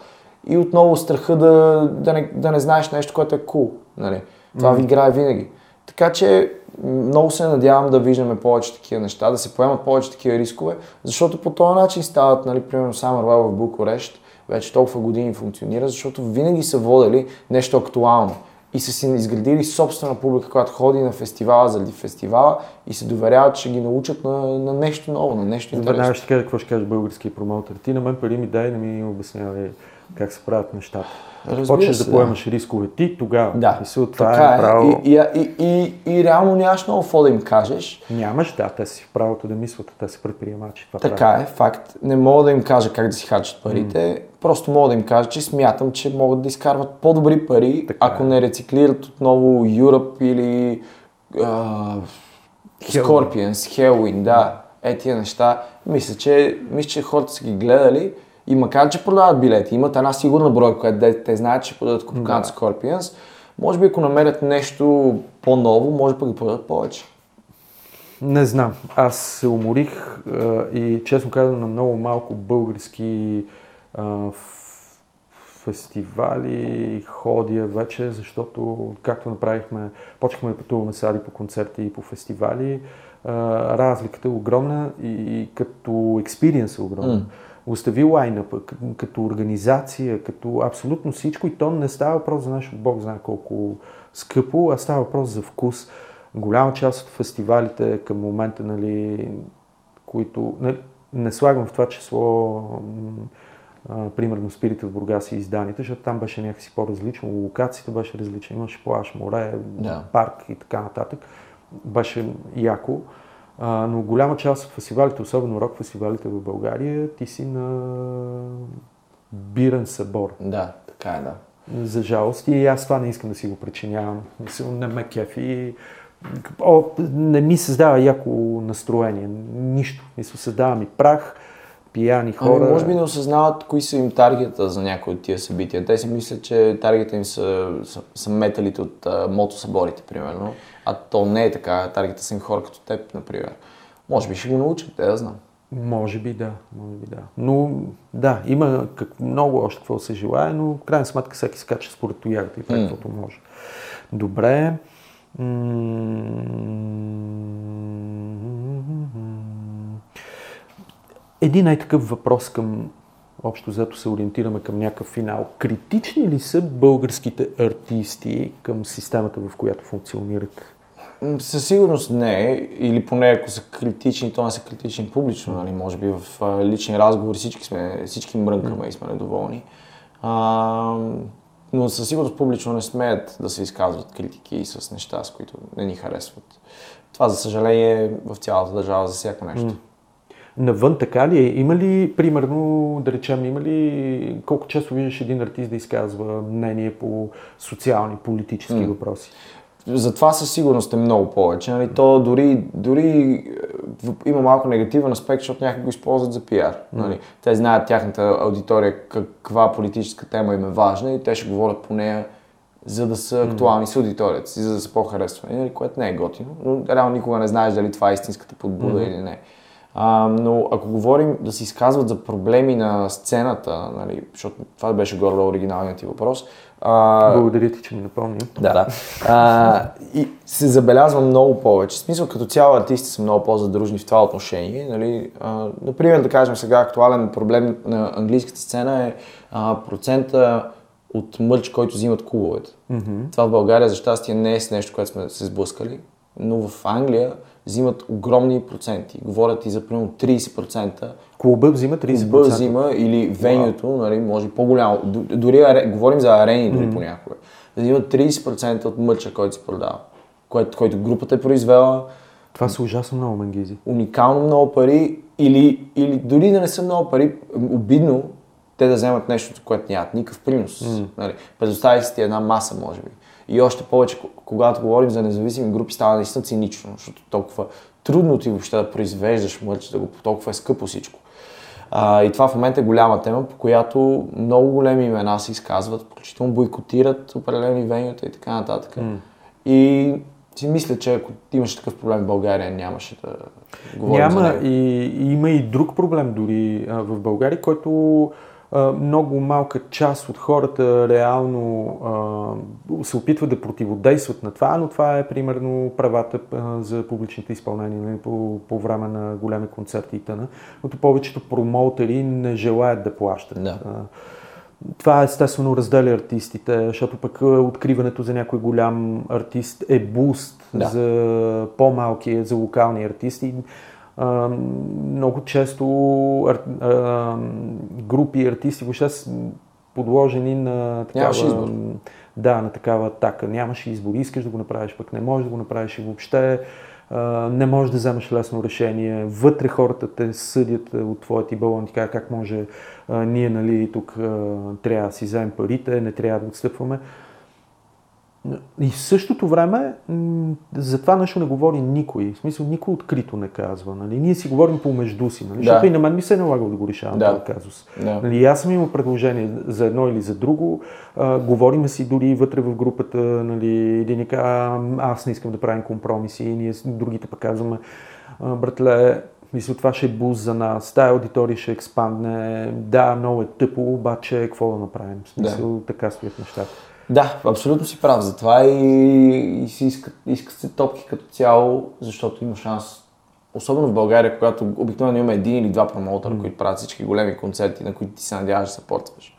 И отново страха да, да, не, да не знаеш нещо, което е cool. Нали? Това ви играе винаги. Така че много се надявам да виждаме повече такива неща, да се поемат повече такива рискове, защото по този начин стават, нали, примерно Summer Well в Букурещ, вече толкова години функционира, защото винаги са водили нещо актуално и са си изградили собствена публика, която ходи на фестивала заради фестивала и се доверяват, че ги научат на, на нещо ново, на нещо интересно. Веднага ще кажа какво ще каже български промоутър. Ти на мен пари ми дай, не ми обяснявай как се правят нещата. Разбира Почнеш се, да да. поемаш рискове ти, тогава. Да, Мисъл, това така е право. И, и, и, и, и реално нямаш много какво да им кажеш. Нямаш, да, те си в правото да мислят, те са предприемачи. Това Така правят. е, факт. Не мога да им кажа как да си харчат парите, просто мога да им кажа, че смятам, че могат да изкарват по-добри пари, Така ако е. не рециклират отново Europe или а, Scorpions, Helloween, да, е тия неща. Мисля че, мисля, че хората са ги гледали и макар, че продават билети, имат една сигурна бройка, която те знаят, че продадат ако поканат Scorpions, може би ако намерят нещо по-ново, може пък да продадат повече. Не знам. Аз се уморих а, и честно казвам на много малко български а, фестивали ходя вече, защото както направихме, почнахме да пътуваме с Ади по концерти и по фестивали, а, разликата е огромна и, и като експириенс е огромна. М. Остави лайнъпа, като, организация, като абсолютно всичко и то не става въпрос за нещо, Бог знае колко скъпо, а става въпрос за вкус. Голяма част от фестивалите към момента, нали, които не, не слагам в това число а, примерно спирите в Бургас и изданите, защото там беше някакси по-различно, локацията беше различна, имаше плаж, море, Да. парк и така нататък. беше яко. А, но голяма част от фестивалите, особено рок фестивалите в България, ти си на бирен събор. Да, така е, да. За жалост и аз това не искам да си го причинявам. Мисля, не ме кефи. О, не ми създава яко настроение. Нищо. Мисля, създава ми прах, пияни хора. Ами, може би не осъзнават кои са им таргета за някои от тия събития. Те си мислят, че таргета им са, са, са металите от а, мотосъборите, примерно. А то не е така. Таргета са им хора като теб, например. Може би ще го научат, да знам. Може би да, може би да. Но да, има как, много още какво се желая, но в крайна сметка всеки скача според тоягата и прави каквото може. Добре. Един най-такъв въпрос към общо взето се ориентираме към някакъв финал. Критични ли са българските артисти към системата, в която функционират? Със сигурност не, или поне ако са критични, то не са критични публично, нали? може би в лични разговори всички, сме, всички мрънкаме и сме недоволни. А, но със сигурност публично не смеят да се изказват критики с неща, с които не ни харесват. Това, за съжаление, в цялата държава за всяко нещо. Навън така ли е? Има ли, примерно, да речем, има ли колко често виждаш един артист да изказва мнение по социални, политически въпроси? За това със сигурност е много повече. Нали? То дори, дори е, има малко негативен аспект, защото някои го използват за пиар. Нали? Те знаят тяхната аудитория каква политическа тема им е важна и те ще говорят по нея, за да са актуални с аудиторията си, за да са по-харесвани, нали? което не е готино. Но реално никога не знаеш дали това е истинската подбуда или не. А, но ако говорим да се изказват за проблеми на сцената, нали, защото това беше горе оригиналният ти въпрос, а, Благодаря ти, че ми напомни. да, да. А, и се забелязва много повече. В смисъл, като цяло артисти са много по-задружни в това отношение. Нали? А, например, да кажем сега, актуален проблем на английската сцена е а, процента от мърч, който взимат клубовете. Mm-hmm. Това в България, за щастие, не е с нещо, което сме се сблъскали, но в Англия взимат огромни проценти. Говорят и за примерно 30%. Клуба взима 30%. Клуба взима или венюто, нали, може по-голямо. Дори аре, говорим за арени дори понякога. Да взимат 30% от мъча, който се продава. Който, който групата е произвела, Това са ужасно много мангизи. уникално много пари или, или дори да не са много пари, обидно те да вземат нещо, което нямат никакъв принос. Mm. Нали, предостави си ти една маса, може би. И още повече, когато говорим за независими групи, става наистина цинично, защото толкова трудно ти въобще да произвеждаш мърч, да го толкова е скъпо всичко. А, и това в момента е голяма тема, по която много големи имена се изказват, включително бойкотират определени венюта и така нататък. И си мисля, че ако имаше такъв проблем в България, нямаше да говорим за Няма него. и, има и друг проблем дори а, в България, който много малка част от хората реално се опитват да противодействат на това, но това е примерно правата за публичните изпълнения нали, по, по време на големи концерти и т.н. Като повечето промоутери не желаят да плащат. Да. Това естествено разделя артистите, защото пък откриването за някой голям артист е буст Да. за по-малки, за локални артисти. Много често групи артисти въобще са подложени на такава. Да, на такава атака. Нямаш избор. Искаш да го направиш, пък не можеш да го направиш и въобще не можеш да вземеш лесно решение. Вътре хората те съдят от твоя ти балон, ти кажа как може ние нали, тук трябва да си вземем парите, не трябва да отстъпваме. И в същото време за това нещо не говори никой. В смисъл, никой открито не казва. Нали? Ние си говорим помежду си. Нали? Да. Защото и на мен ми се е налагало да го решавам Да. този казус. Да. Нали, аз съм имал предложение за едно или за друго. А, говориме си дори вътре в групата. Нали, един ни казва, «А, аз не искам да правим компромиси. И ние другите пък казваме, «А, братле, мисля, това ще е буз за нас. Тая аудитория ще експандне. Да, много е тъпо, обаче какво да направим? В смисъл, така стоят нещата. Да, абсолютно си прав. Затова и, и си искат, искат се топки като цяло, защото има шанс. Особено в България, когато обикновено имаме един или два промоутъра, които правят всички големи концерти, на които ти се надяваш да се портваш.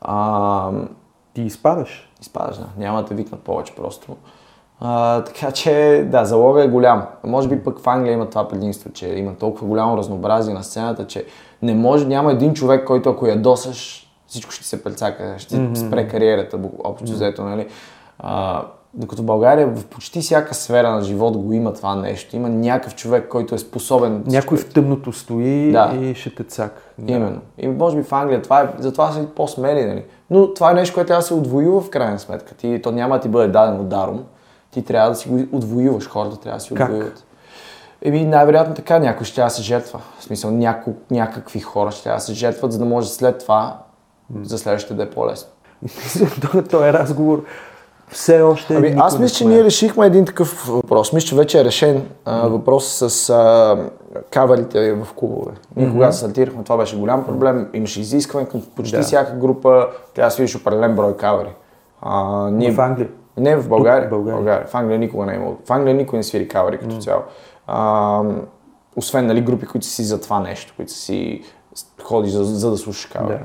А, Ти изпадаш. изпадаш, да. Няма да викнат повече просто. А, така че, да, залога е голям. Може би пък в Англия има това предимство, че има толкова голямо разнообразие на сцената, че не може, няма един човек, който ако ядосаш, всичко ще се прецака, ще mm-hmm. спре кариерата, общо взето, нали? А, Докато България в почти всяка сфера на живот го има това нещо. Има някакъв човек, който е способен. Някой в тъмното стои Да. и ще те цака. Да. Именно. И може би в Англия това е, затова са и по-смели, нали? Но това е нещо, което трябва да се отвоюва в крайна сметка. Ти, то няма да ти бъде дадено даром. Ти трябва да си го отвоюваш. Хората трябва да си Как? отвоюват. Еми, най-вероятно така, някой ще трябва да се жертва. В смисъл, няко, някакви хора ще трябва да се жертват, за да може след това, за следващите да е по-лесно. Този разговор все още Ами, аз мисля, че ние решихме един такъв въпрос. Мисля, че вече е решен а, въпрос с а, каверите в клубове. Ние когато стартирахме, това беше голям проблем. Имаше изискване към почти Да. всяка група, трябва да свириш определен брой кавери. А, ние... В Англия. Не, в България. Тук, в България. България. В Англия никога не е имало. В Англия никой не свири кавери като цяло. А, освен нали, групи, които си за това нещо, които си ходиш за, за да слушаш кавери. Да.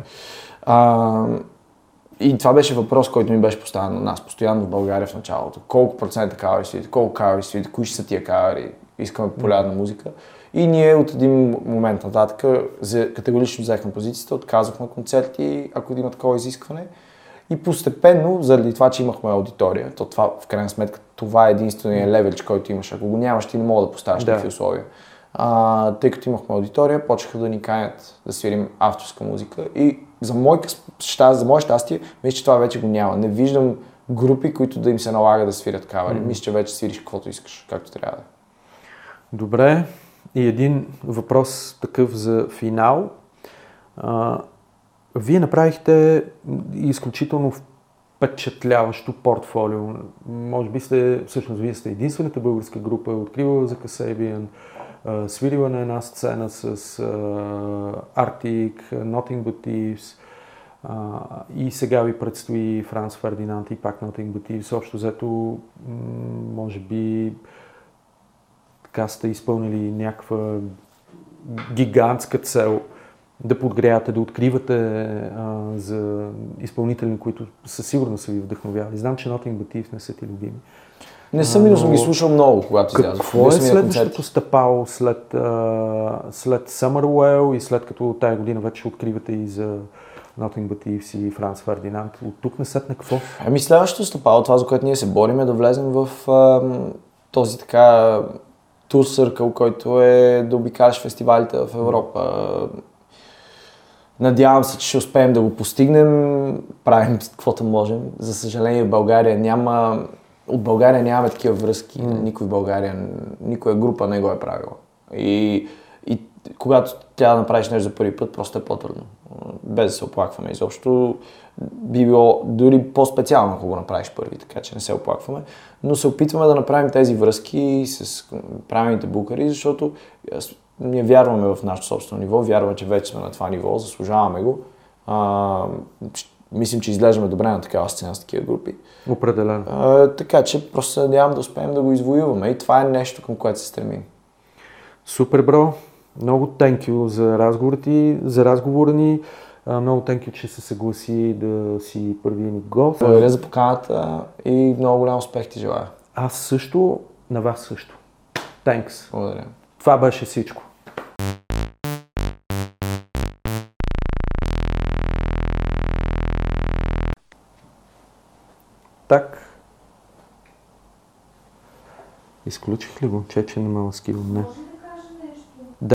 А, и това беше въпрос, който ми беше поставен на нас, постоянно в България в началото. Колко процента кавери свидите, колко кавери свидите, кои ще са тия кавери, искаме популярна музика. И ние от един момент нататък категорично взехме позицията, отказахме концерти, ако има такова изискване. И постепенно, заради това, че имахме аудитория, то това в крайна сметка това е единствения левелич, който имаш. Ако го нямаш, ти не мога да поставиш Да. такива условия. А, тъй като имахме аудитория, почнаха да ни канят да свирим авторска музика и за мое, щастие, за мое щастие, мисля, че това вече го няма. Не виждам групи, които да им се налага да свирят кавери. Мисля, че вече свириш каквото искаш, както трябва да е. Добре. И един въпрос такъв за финал. А, вие направихте изключително впечатляващо портфолио. Може би сте, всъщност вие сте единствената българска група, откривала за Касебиан, а, свирила на една сцена с Arctic, Nothing But Thieves, и сега ви предстои Франц Фердинанд и пак Nothing But Thieves. Общо взето, може би, така сте изпълнили някаква гигантска цел да подгрявате, да откривате а, за изпълнители, които със сигурност са ви вдъхновявали. Знам, че Nothing But Thieves не са ти любими. Не съм, но съм ги слушал много, когато излязох. Какво е следващото стъпало след, а, след Summerwell и след като тая година вече откривате и за Nothing But Thieves и Франц Фердинанд? От тук на след на какво? Ами следващото стъпало, това за което ние се борим е да влезем в този така тур съркъл, който е да обикаляш фестивалите в Европа. Надявам се, че ще успеем да го постигнем. Правим каквото можем. За съжаление в България няма... От България нямаме такива връзки. Никой в България, никоя група не го е правила. И, и когато трябва да направиш нещо за първи път, просто е по-трудно. Без да се оплакваме изобщо. Би било дори по-специално, ако го направиш първи, така че не се оплакваме. Но се опитваме да направим тези връзки с правилните букари, защото ние вярваме в нашето собствено ниво, вярваме, че вече сме на това ниво, заслужаваме го. А, мислим, че изглеждаме добре на такава сцена с такива групи. Определено. А, така че просто се надявам да успеем да го извоюваме и това е нещо, към което се стремим. Супер, бро. Много thank за разговора ти, за разговора ни. Много thank че се съгласи да си първия ни гост. Благодаря за поканата и много голям успех ти желая. Аз също, на вас също. Thanks. Благодаря. Това беше всичко. Изключих ли го? Че, че не ме скивам. Не.